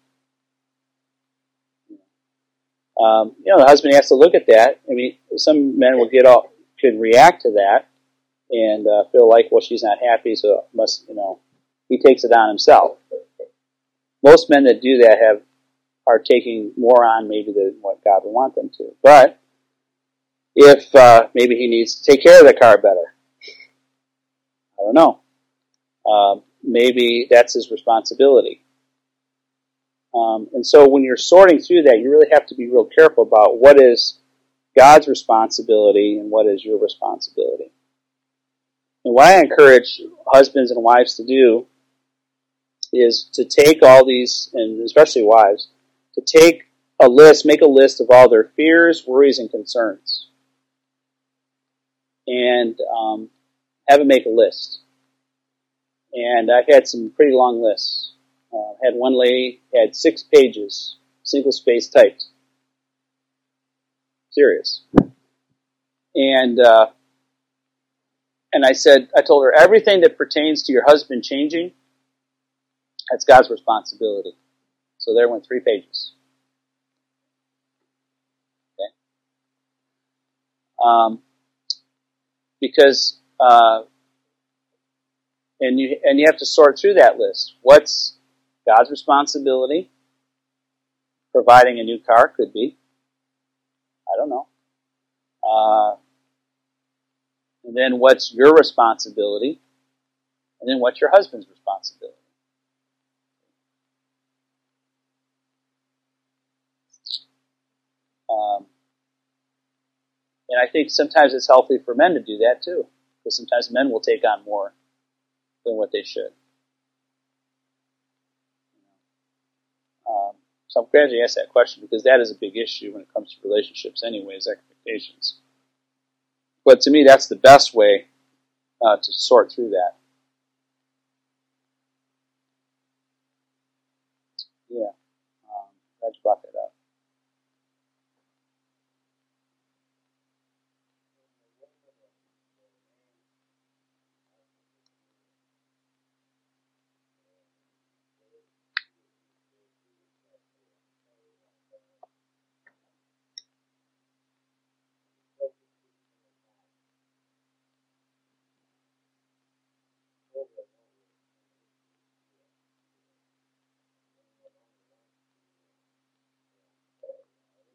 Um, you know, the husband has to look at that. I mean, some men will get all could react to that and uh, feel like, well, she's not happy, so must, you know, he takes it on himself. Most men that do that have are taking more on maybe than what God would want them to. But if uh, maybe he needs to take care of the car better, I don't know. Uh, maybe that's his responsibility. Um, and so when you're sorting through that, you really have to be real careful about what is God's responsibility and what is your responsibility. And what I encourage husbands and wives to do is to take all these, and especially wives, to take a list, make a list of all their fears, worries, and concerns. And um, have them make a list. And I've had some pretty long lists. Uh, had one lady had six pages, single space typed. Serious. And uh, and I said, I told her everything that pertains to your husband changing, that's God's responsibility. So there went three pages. Okay. Um, because uh, and you and you have to sort through that list. What's God's responsibility? Providing a new car could be. I don't know. Uh, and then what's your responsibility? And then what's your husband's responsibility? Um, and I think sometimes it's healthy for men to do that too, because sometimes men will take on more than what they should. Um, so I'm glad you asked that question because that is a big issue when it comes to relationships, anyways, expectations. But to me, that's the best way uh, to sort through that. Yeah, um, glad you brought that up.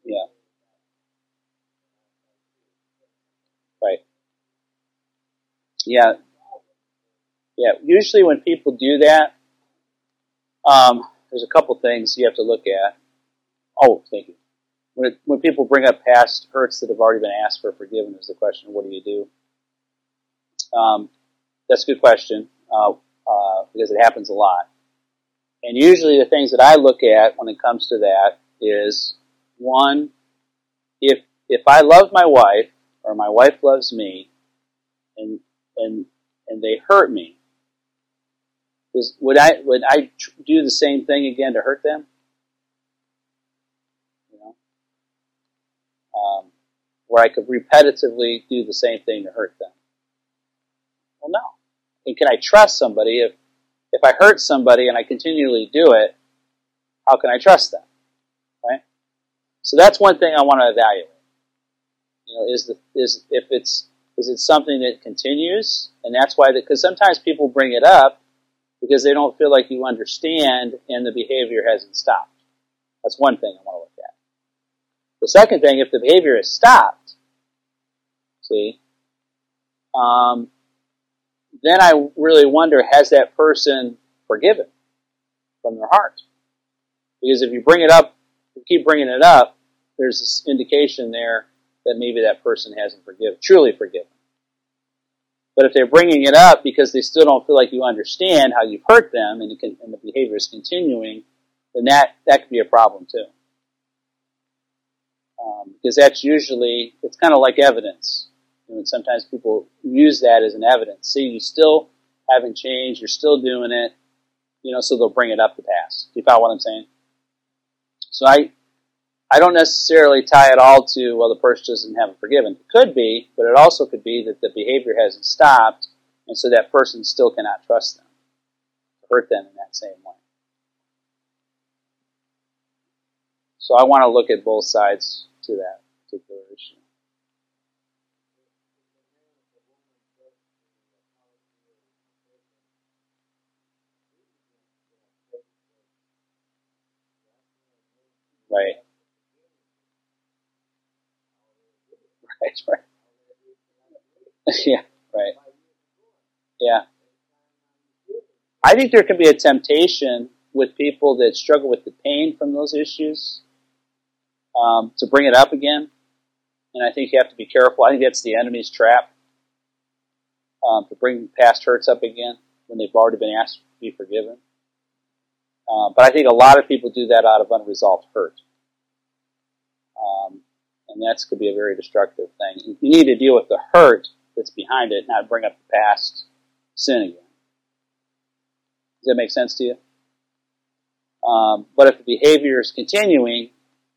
Yeah. Right. Yeah. Yeah. Usually when people do that, um, there's a couple things you have to look at. Oh, thank you. When, it, when people bring up past hurts that have already been asked for forgiveness, the question, what do you do? Um, that's a good question uh, uh, because it happens a lot. And usually the things that I look at when it comes to that is one, if if I love my wife or my wife loves me, and and and they hurt me, is, would I would I do the same thing again to hurt them? You know, um, where I could repetitively do the same thing to hurt them. Well, no. And can I trust somebody if if I hurt somebody and I continually do it? How can I trust them? Right? So that's one thing I want to evaluate. You know, is the is if it's is it something that continues, and that's why because sometimes people bring it up because they don't feel like you understand and the behavior hasn't stopped. That's one thing I want to look at. The second thing, if the behavior has stopped, see, um, then I really wonder, has that person forgiven from their heart? Because if you bring it up, you keep bringing it up, there's this indication there that maybe that person hasn't forgiven, truly forgiven. But if they're bringing it up because they still don't feel like you understand how you've hurt them and, can, and the behavior is continuing, then that, that could be a problem too. Um, because that's usually, it's kind of like evidence. And sometimes people use that as an evidence. See, you still haven't changed, you're still doing it, you know, so they'll bring it up the past. Do you follow what I'm saying? So I, I don't necessarily tie it all to, well, the person doesn't have it forgiven. It could be, but it also could be that the behavior hasn't stopped, and so that person still cannot trust them, hurt them in that same way. So I want to look at both sides to that particular issue. Right. Right, right. yeah, right. Yeah. I think there can be a temptation with people that struggle with the pain from those issues um, to bring it up again. And I think you have to be careful. I think that's the enemy's trap um, to bring past hurts up again when they've already been asked to be forgiven. Um, but I think a lot of people do that out of unresolved hurt. Um, and that could be a very destructive thing. You need to deal with the hurt that's behind it, not bring up the past sin again. Does that make sense to you? Um, but if the behavior is continuing,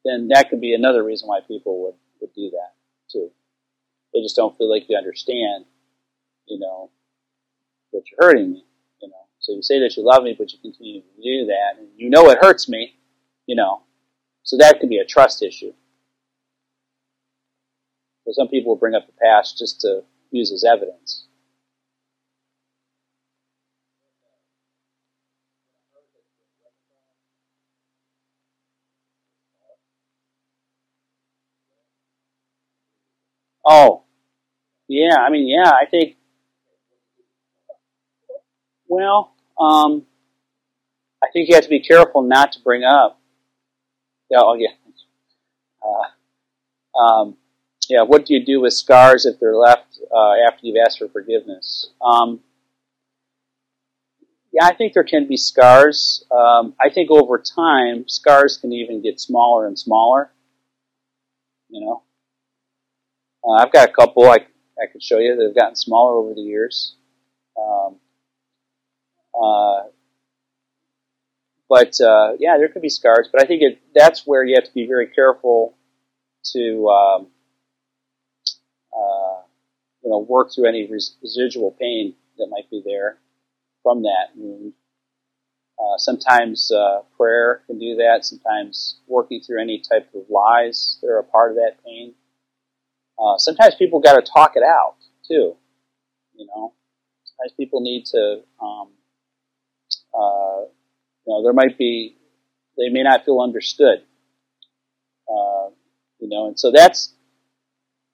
then that could be another reason why people would, would do that too. They just don't feel like you understand, you know, that you're hurting me. So you say that you love me, but you continue to do that, and you know it hurts me, you know. So that could be a trust issue. So some people will bring up the past just to use as evidence. Oh, yeah. I mean, yeah. I think. Well, um, I think you have to be careful not to bring up. Yeah. Oh, yeah. Uh, um, yeah. What do you do with scars if they're left uh, after you've asked for forgiveness? Um, yeah, I think there can be scars. Um, I think over time, scars can even get smaller and smaller. You know, uh, I've got a couple I, I could show you that have gotten smaller over the years. Um, uh, but uh, yeah, there could be scars, but I think it, that's where you have to be very careful to um, uh, you know work through any res- residual pain that might be there from that wound. Uh, sometimes uh, prayer can do that. Sometimes working through any type of lies that are a part of that pain uh, sometimes people got to talk it out too. You know, sometimes people need to. Um, uh, you know, there might be they may not feel understood. Uh, you know, and so that's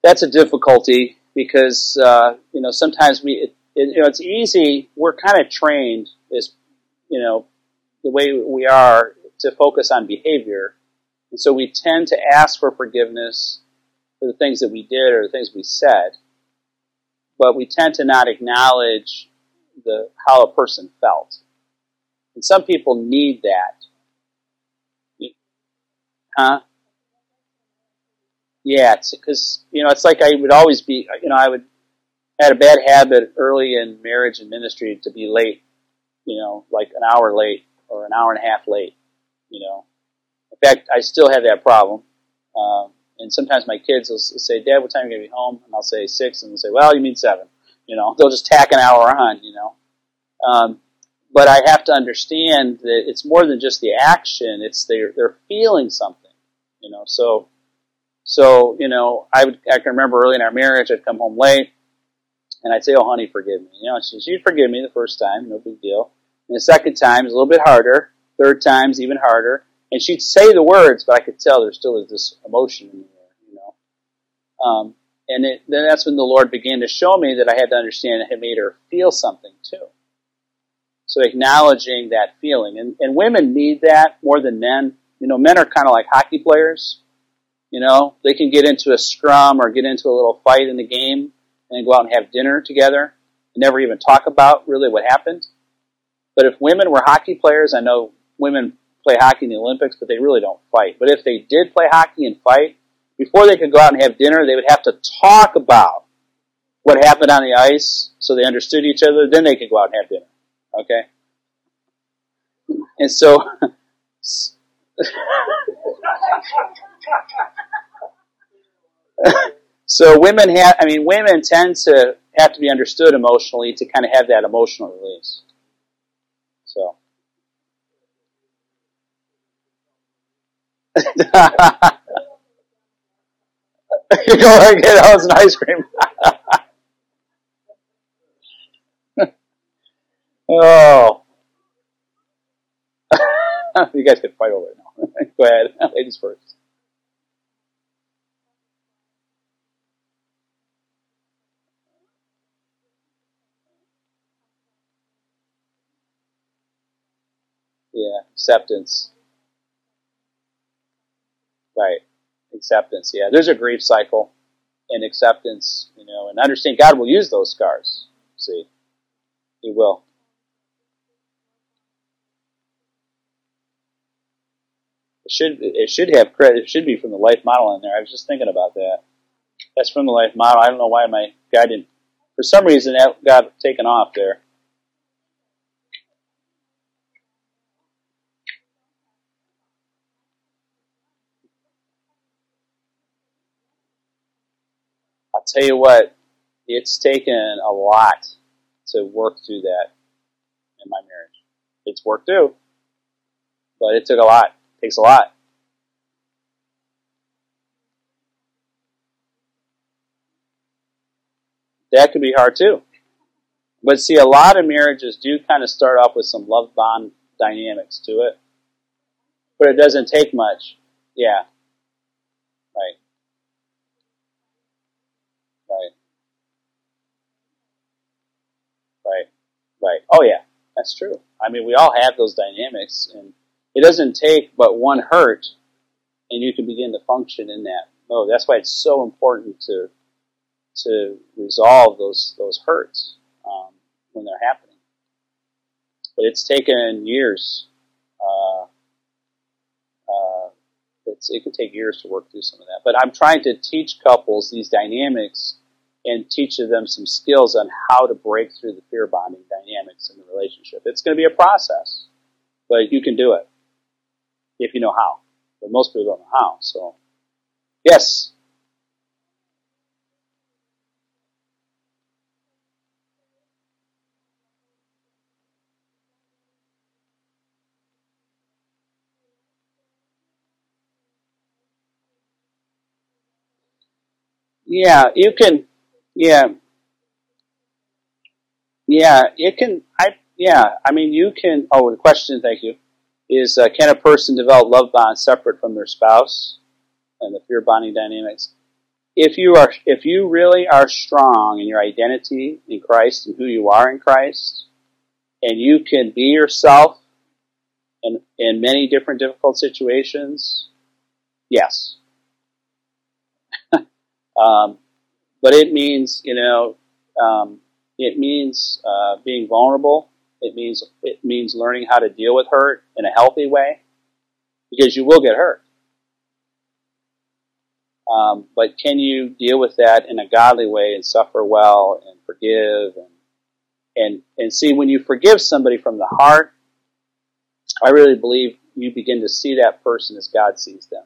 that's a difficulty because uh, you know sometimes we it, it, you know it's easy. We're kind of trained as you know the way we are to focus on behavior, and so we tend to ask for forgiveness for the things that we did or the things we said, but we tend to not acknowledge the how a person felt. And some people need that. Huh? Yeah, because you know it's like I would always be. You know, I would I had a bad habit early in marriage and ministry to be late. You know, like an hour late or an hour and a half late. You know, in fact, I still have that problem. Um, and sometimes my kids will say, Dad, what time are you going to be home? And I'll say six, and they'll say, Well, you mean seven. You know, they'll just tack an hour on, you know. Um, but I have to understand that it's more than just the action, it's they're, they're feeling something, you know. So, so, you know, I, would, I can remember early in our marriage, I'd come home late, and I'd say, Oh, honey, forgive me. You know, she, she'd forgive me the first time, no big deal. And the second time is a little bit harder. Third time's even harder. And she'd say the words, but I could tell there still is this emotion in the air, you know. Um, and it, then that's when the Lord began to show me that I had to understand it had made her feel something too. So acknowledging that feeling. And, and women need that more than men. You know, men are kind of like hockey players. You know, they can get into a scrum or get into a little fight in the game and go out and have dinner together and never even talk about really what happened. But if women were hockey players, I know women play hockey in the Olympics, but they really don't fight. But if they did play hockey and fight, before they could go out and have dinner, they would have to talk about what happened on the ice so they understood each other. Then they could go out and have dinner. Okay? And so, so women have, I mean, women tend to have to be understood emotionally to kind of have that emotional release. So. you go and get us an ice cream. oh. you guys can fight over it now. go ahead. Ladies first. Yeah, acceptance. Right acceptance. Yeah, there's a grief cycle and acceptance, you know, and understand God will use those scars. See, He will. It should it should have credit. It should be from the life model in there. I was just thinking about that. That's from the life model. I don't know why my guy didn't. For some reason, that got taken off there. I'll tell you what, it's taken a lot to work through that in my marriage. It's work too, but it took a lot. Takes a lot. That could be hard too. But see, a lot of marriages do kind of start off with some love bond dynamics to it. But it doesn't take much. Yeah. Right. Right. Right. Right. Oh yeah, that's true. I mean, we all have those dynamics, and it doesn't take but one hurt, and you can begin to function in that mode. That's why it's so important to to resolve those those hurts um, when they're happening. But it's taken years. Uh, uh, it's, it can take years to work through some of that. But I'm trying to teach couples these dynamics and teach them some skills on how to break through the fear bonding dynamics in the relationship. It's going to be a process, but you can do it if you know how. But most people don't know how. So, yes. Yeah, you can. Yeah, yeah, it can. I yeah. I mean, you can. Oh, the question. Thank you. Is uh, can a person develop love bonds separate from their spouse and the fear bonding dynamics? If you are, if you really are strong in your identity in Christ and who you are in Christ, and you can be yourself in in many different difficult situations, yes. Um, but it means, you know, um, it means uh, being vulnerable. It means it means learning how to deal with hurt in a healthy way, because you will get hurt. Um, but can you deal with that in a godly way and suffer well and forgive and and and see when you forgive somebody from the heart? I really believe you begin to see that person as God sees them.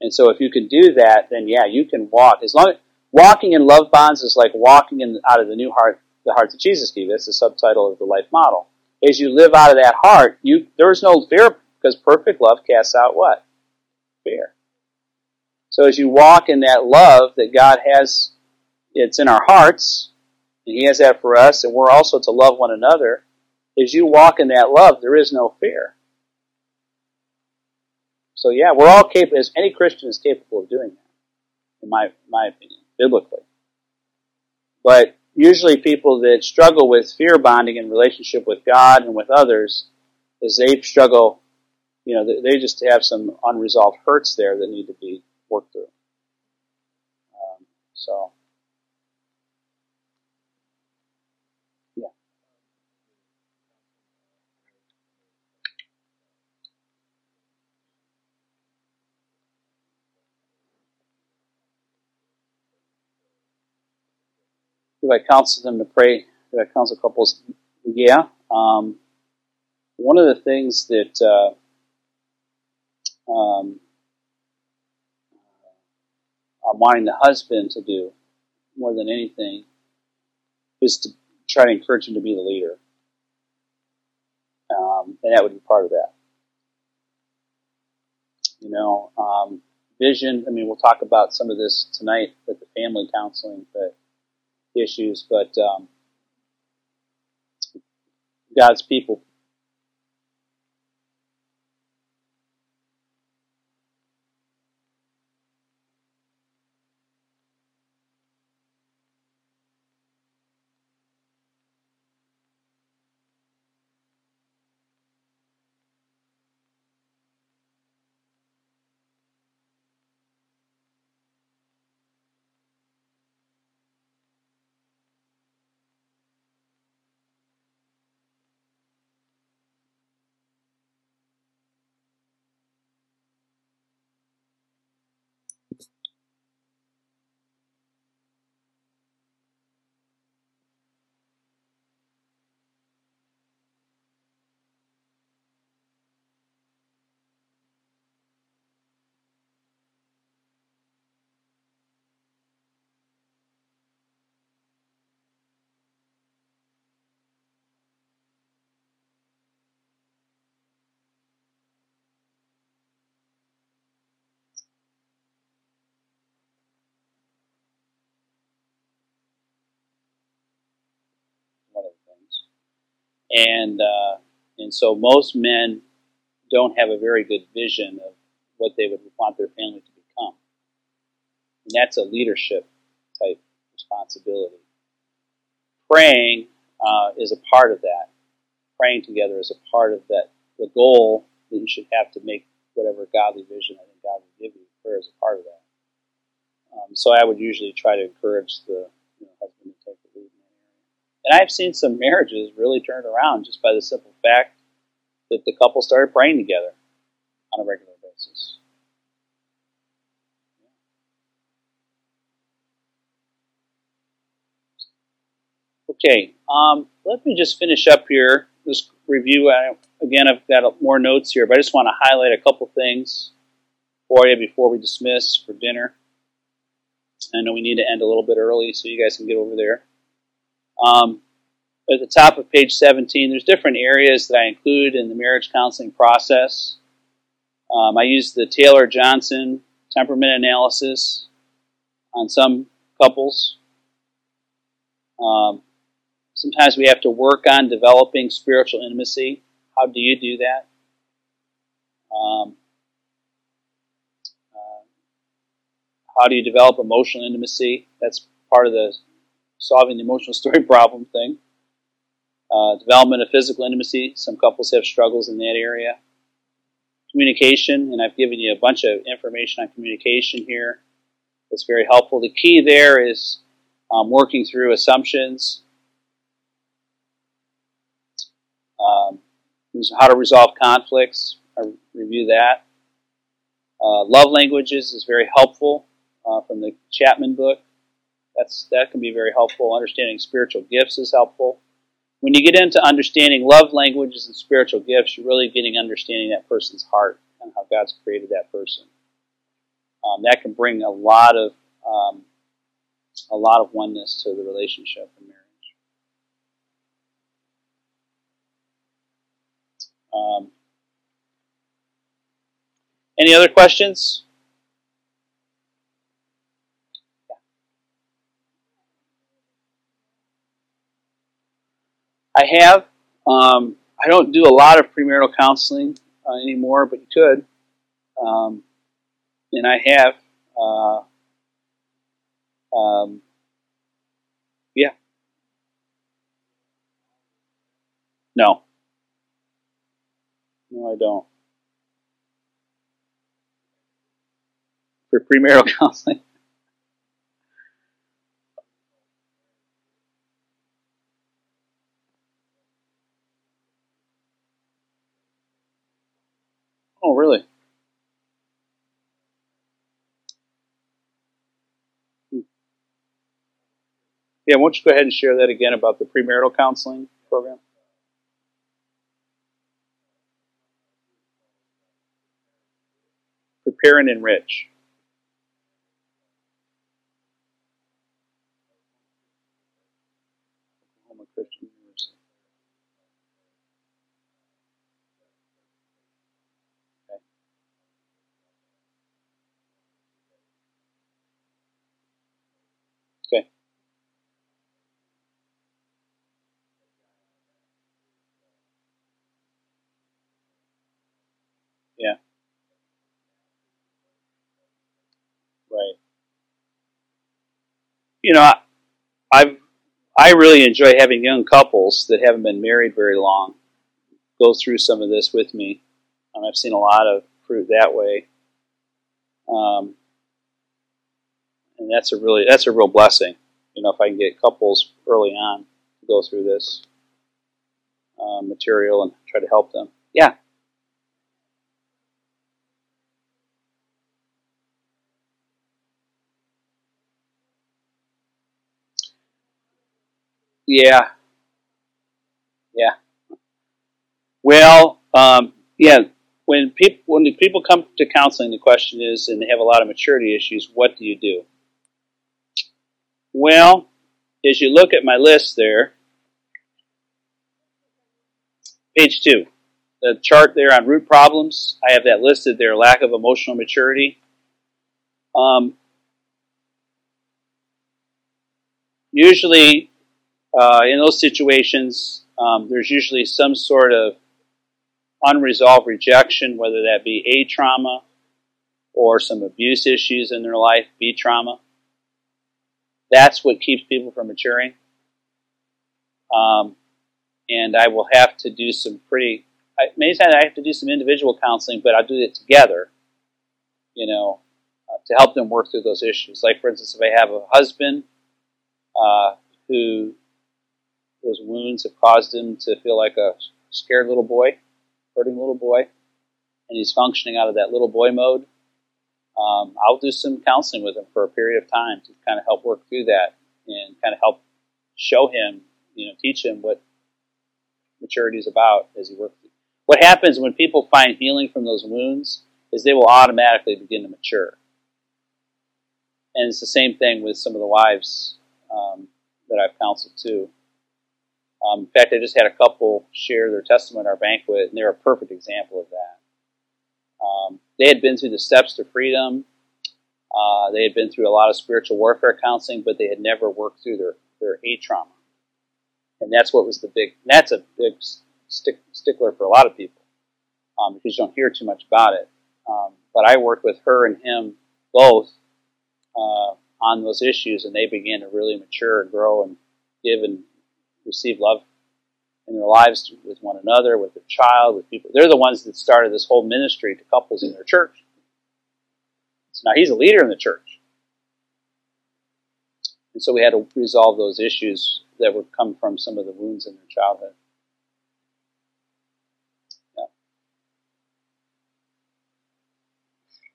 And so if you can do that, then yeah, you can walk. As long as walking in love bonds is like walking in out of the new heart, the heart that Jesus gave. That's the subtitle of the life model. As you live out of that heart, you there is no fear because perfect love casts out what? Fear. So as you walk in that love that God has, it's in our hearts, and He has that for us, and we're also to love one another. As you walk in that love, there is no fear. So yeah, we're all capable, as any Christian is capable of doing that, in my, my opinion, biblically. But usually people that struggle with fear bonding in relationship with God and with others is they struggle, you know, they just have some unresolved hurts there that need to be worked through. Um, so. Do I counsel them to pray? Do I counsel couples? Yeah. Um, one of the things that uh, um, I'm wanting the husband to do more than anything is to try to encourage him to be the leader. Um, and that would be part of that. You know, um, vision. I mean, we'll talk about some of this tonight with the family counseling but issues, but um, God's people one of the things. And uh, and so most men don't have a very good vision of what they would want their family to become. And that's a leadership type responsibility. Praying uh, is a part of that. Praying together is a part of that. The goal that you should have to make whatever godly vision I think God will give you, prayer is a part of that. Um, so I would usually try to encourage the you know, husband to take the lead in that area. And I've seen some marriages really turned around just by the simple fact that the couple started praying together on a regular basis. Okay, um, let me just finish up here. This review. I, again, I've got more notes here, but I just want to highlight a couple things for you before we dismiss for dinner. I know we need to end a little bit early, so you guys can get over there. Um, at the top of page 17, there's different areas that I include in the marriage counseling process. Um, I use the Taylor Johnson temperament analysis on some couples. Um, sometimes we have to work on developing spiritual intimacy. How do you do that? Um, uh, how do you develop emotional intimacy? That's part of the solving the emotional story problem thing. Uh, development of physical intimacy. Some couples have struggles in that area. Communication, and I've given you a bunch of information on communication here. It's very helpful. The key there is um, working through assumptions, um, how to resolve conflicts. I review that. Uh, love languages is very helpful uh, from the Chapman book. That's that can be very helpful. Understanding spiritual gifts is helpful when you get into understanding love languages and spiritual gifts, you're really getting understanding that person's heart and how God's created that person. Um, that can bring a lot of um, a lot of oneness to the relationship and marriage. Um, any other questions? I have. Um, I don't do a lot of premarital counseling uh, anymore, but you could. Um, and I have. Uh, um, yeah. No. No, I don't. For premarital counseling. Oh, really? Hmm. Yeah, why don't you go ahead and share that again about the premarital counseling program? Prepare and enrich. Oklahoma Christian University. Okay. Okay. Yeah. Right. You know, I, I've I really enjoy having young couples that haven't been married very long go through some of this with me. Um, I've seen a lot of fruit that way, um, and that's a really that's a real blessing. You know, if I can get couples early on to go through this uh, material and try to help them. Yeah. Yeah. Yeah. Well, um, yeah. When people when the people come to counseling, the question is, and they have a lot of maturity issues. What do you do? Well, as you look at my list there, page two, the chart there on root problems, I have that listed there. Lack of emotional maturity. Um, usually, uh, in those situations, um, there's usually some sort of unresolved rejection, whether that be A trauma or some abuse issues in their life, B trauma. That's what keeps people from maturing. Um, and I will have to do some pretty, I, many times I have to do some individual counseling, but I'll do it together, you know, uh, to help them work through those issues. Like, for instance, if I have a husband uh, who his wounds have caused him to feel like a scared little boy, hurting little boy, and he's functioning out of that little boy mode, um, I'll do some counseling with him for a period of time to kind of help work through that and kind of help show him, you know, teach him what maturity is about as he works. What happens when people find healing from those wounds is they will automatically begin to mature. And it's the same thing with some of the wives um, that I've counseled too. Um, in fact, I just had a couple share their testimony at our banquet, and they're a perfect example of that. Um, they had been through the steps to freedom. Uh, they had been through a lot of spiritual warfare counseling, but they had never worked through their, their A trauma. And that's what was the big, that's a big stick, stickler for a lot of people um, because you don't hear too much about it. Um, but I worked with her and him both uh, on those issues, and they began to really mature and grow and give and receive love in their lives with one another, with their child, with people. They're the ones that started this whole ministry to couples in their church. So now he's a leader in the church. And so we had to resolve those issues that would come from some of the wounds in their childhood. Yeah.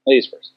Ladies first.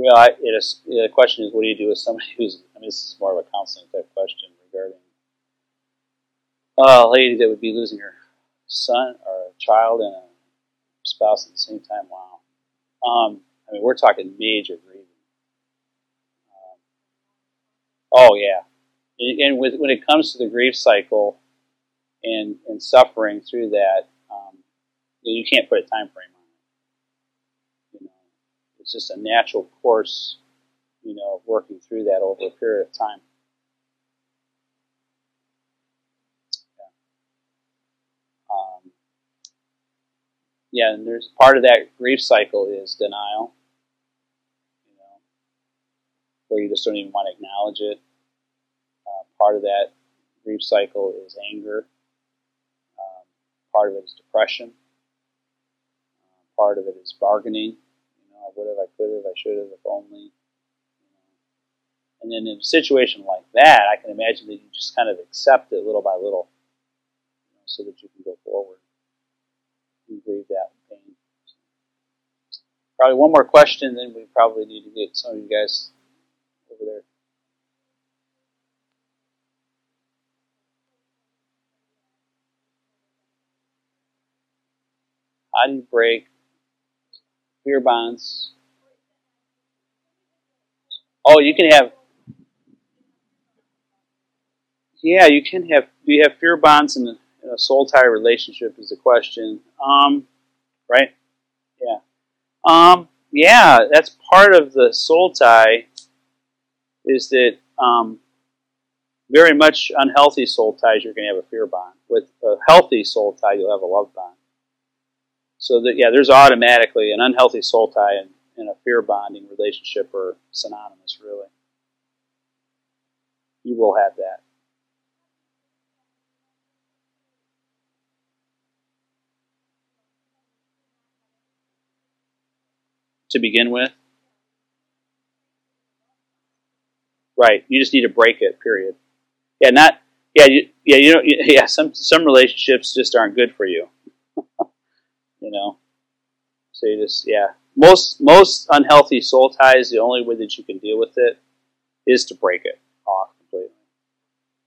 Well, I, it is, the question is, what do you do with somebody who's? I mean, this is more of a counseling type question regarding a lady that would be losing her son or a child and a spouse at the same time. Wow. Um, I mean, we're talking major grieving. Um, oh yeah, and, and with, when it comes to the grief cycle and and suffering through that, um, you can't put a time frame on. You it's just a natural course, you know, working through that over a period of time. Yeah. Um, yeah, and there's part of that grief cycle is denial. You know, where you just don't even want to acknowledge it. Uh, part of that grief cycle is anger. Um, part of it is depression. Uh, part of it is bargaining. You know, I would have, I could have, I should have, if only. And then in a situation like that, I can imagine that you just kind of accept it little by little, you know, so that you can go forward and grieve that pain. Probably one more question, then we probably need to get some of you guys over there. How do you break fear bonds? Oh, you can have yeah, you can have. Do you have fear bonds in, in a soul tie relationship? Is the question. Um, right? Yeah. Um, yeah, that's part of the soul tie. Is that um, very much unhealthy soul ties? You're going to have a fear bond. With a healthy soul tie, you'll have a love bond. So that yeah, there's automatically an unhealthy soul tie and, and a fear bonding relationship are synonymous, really. You will have that. to begin with. Right. You just need to break it. Period. Yeah. Not. Yeah. You, yeah. You know. Yeah. Some some relationships just aren't good for you. You know. So you just yeah. Most most unhealthy soul ties. The only way that you can deal with it is to break it.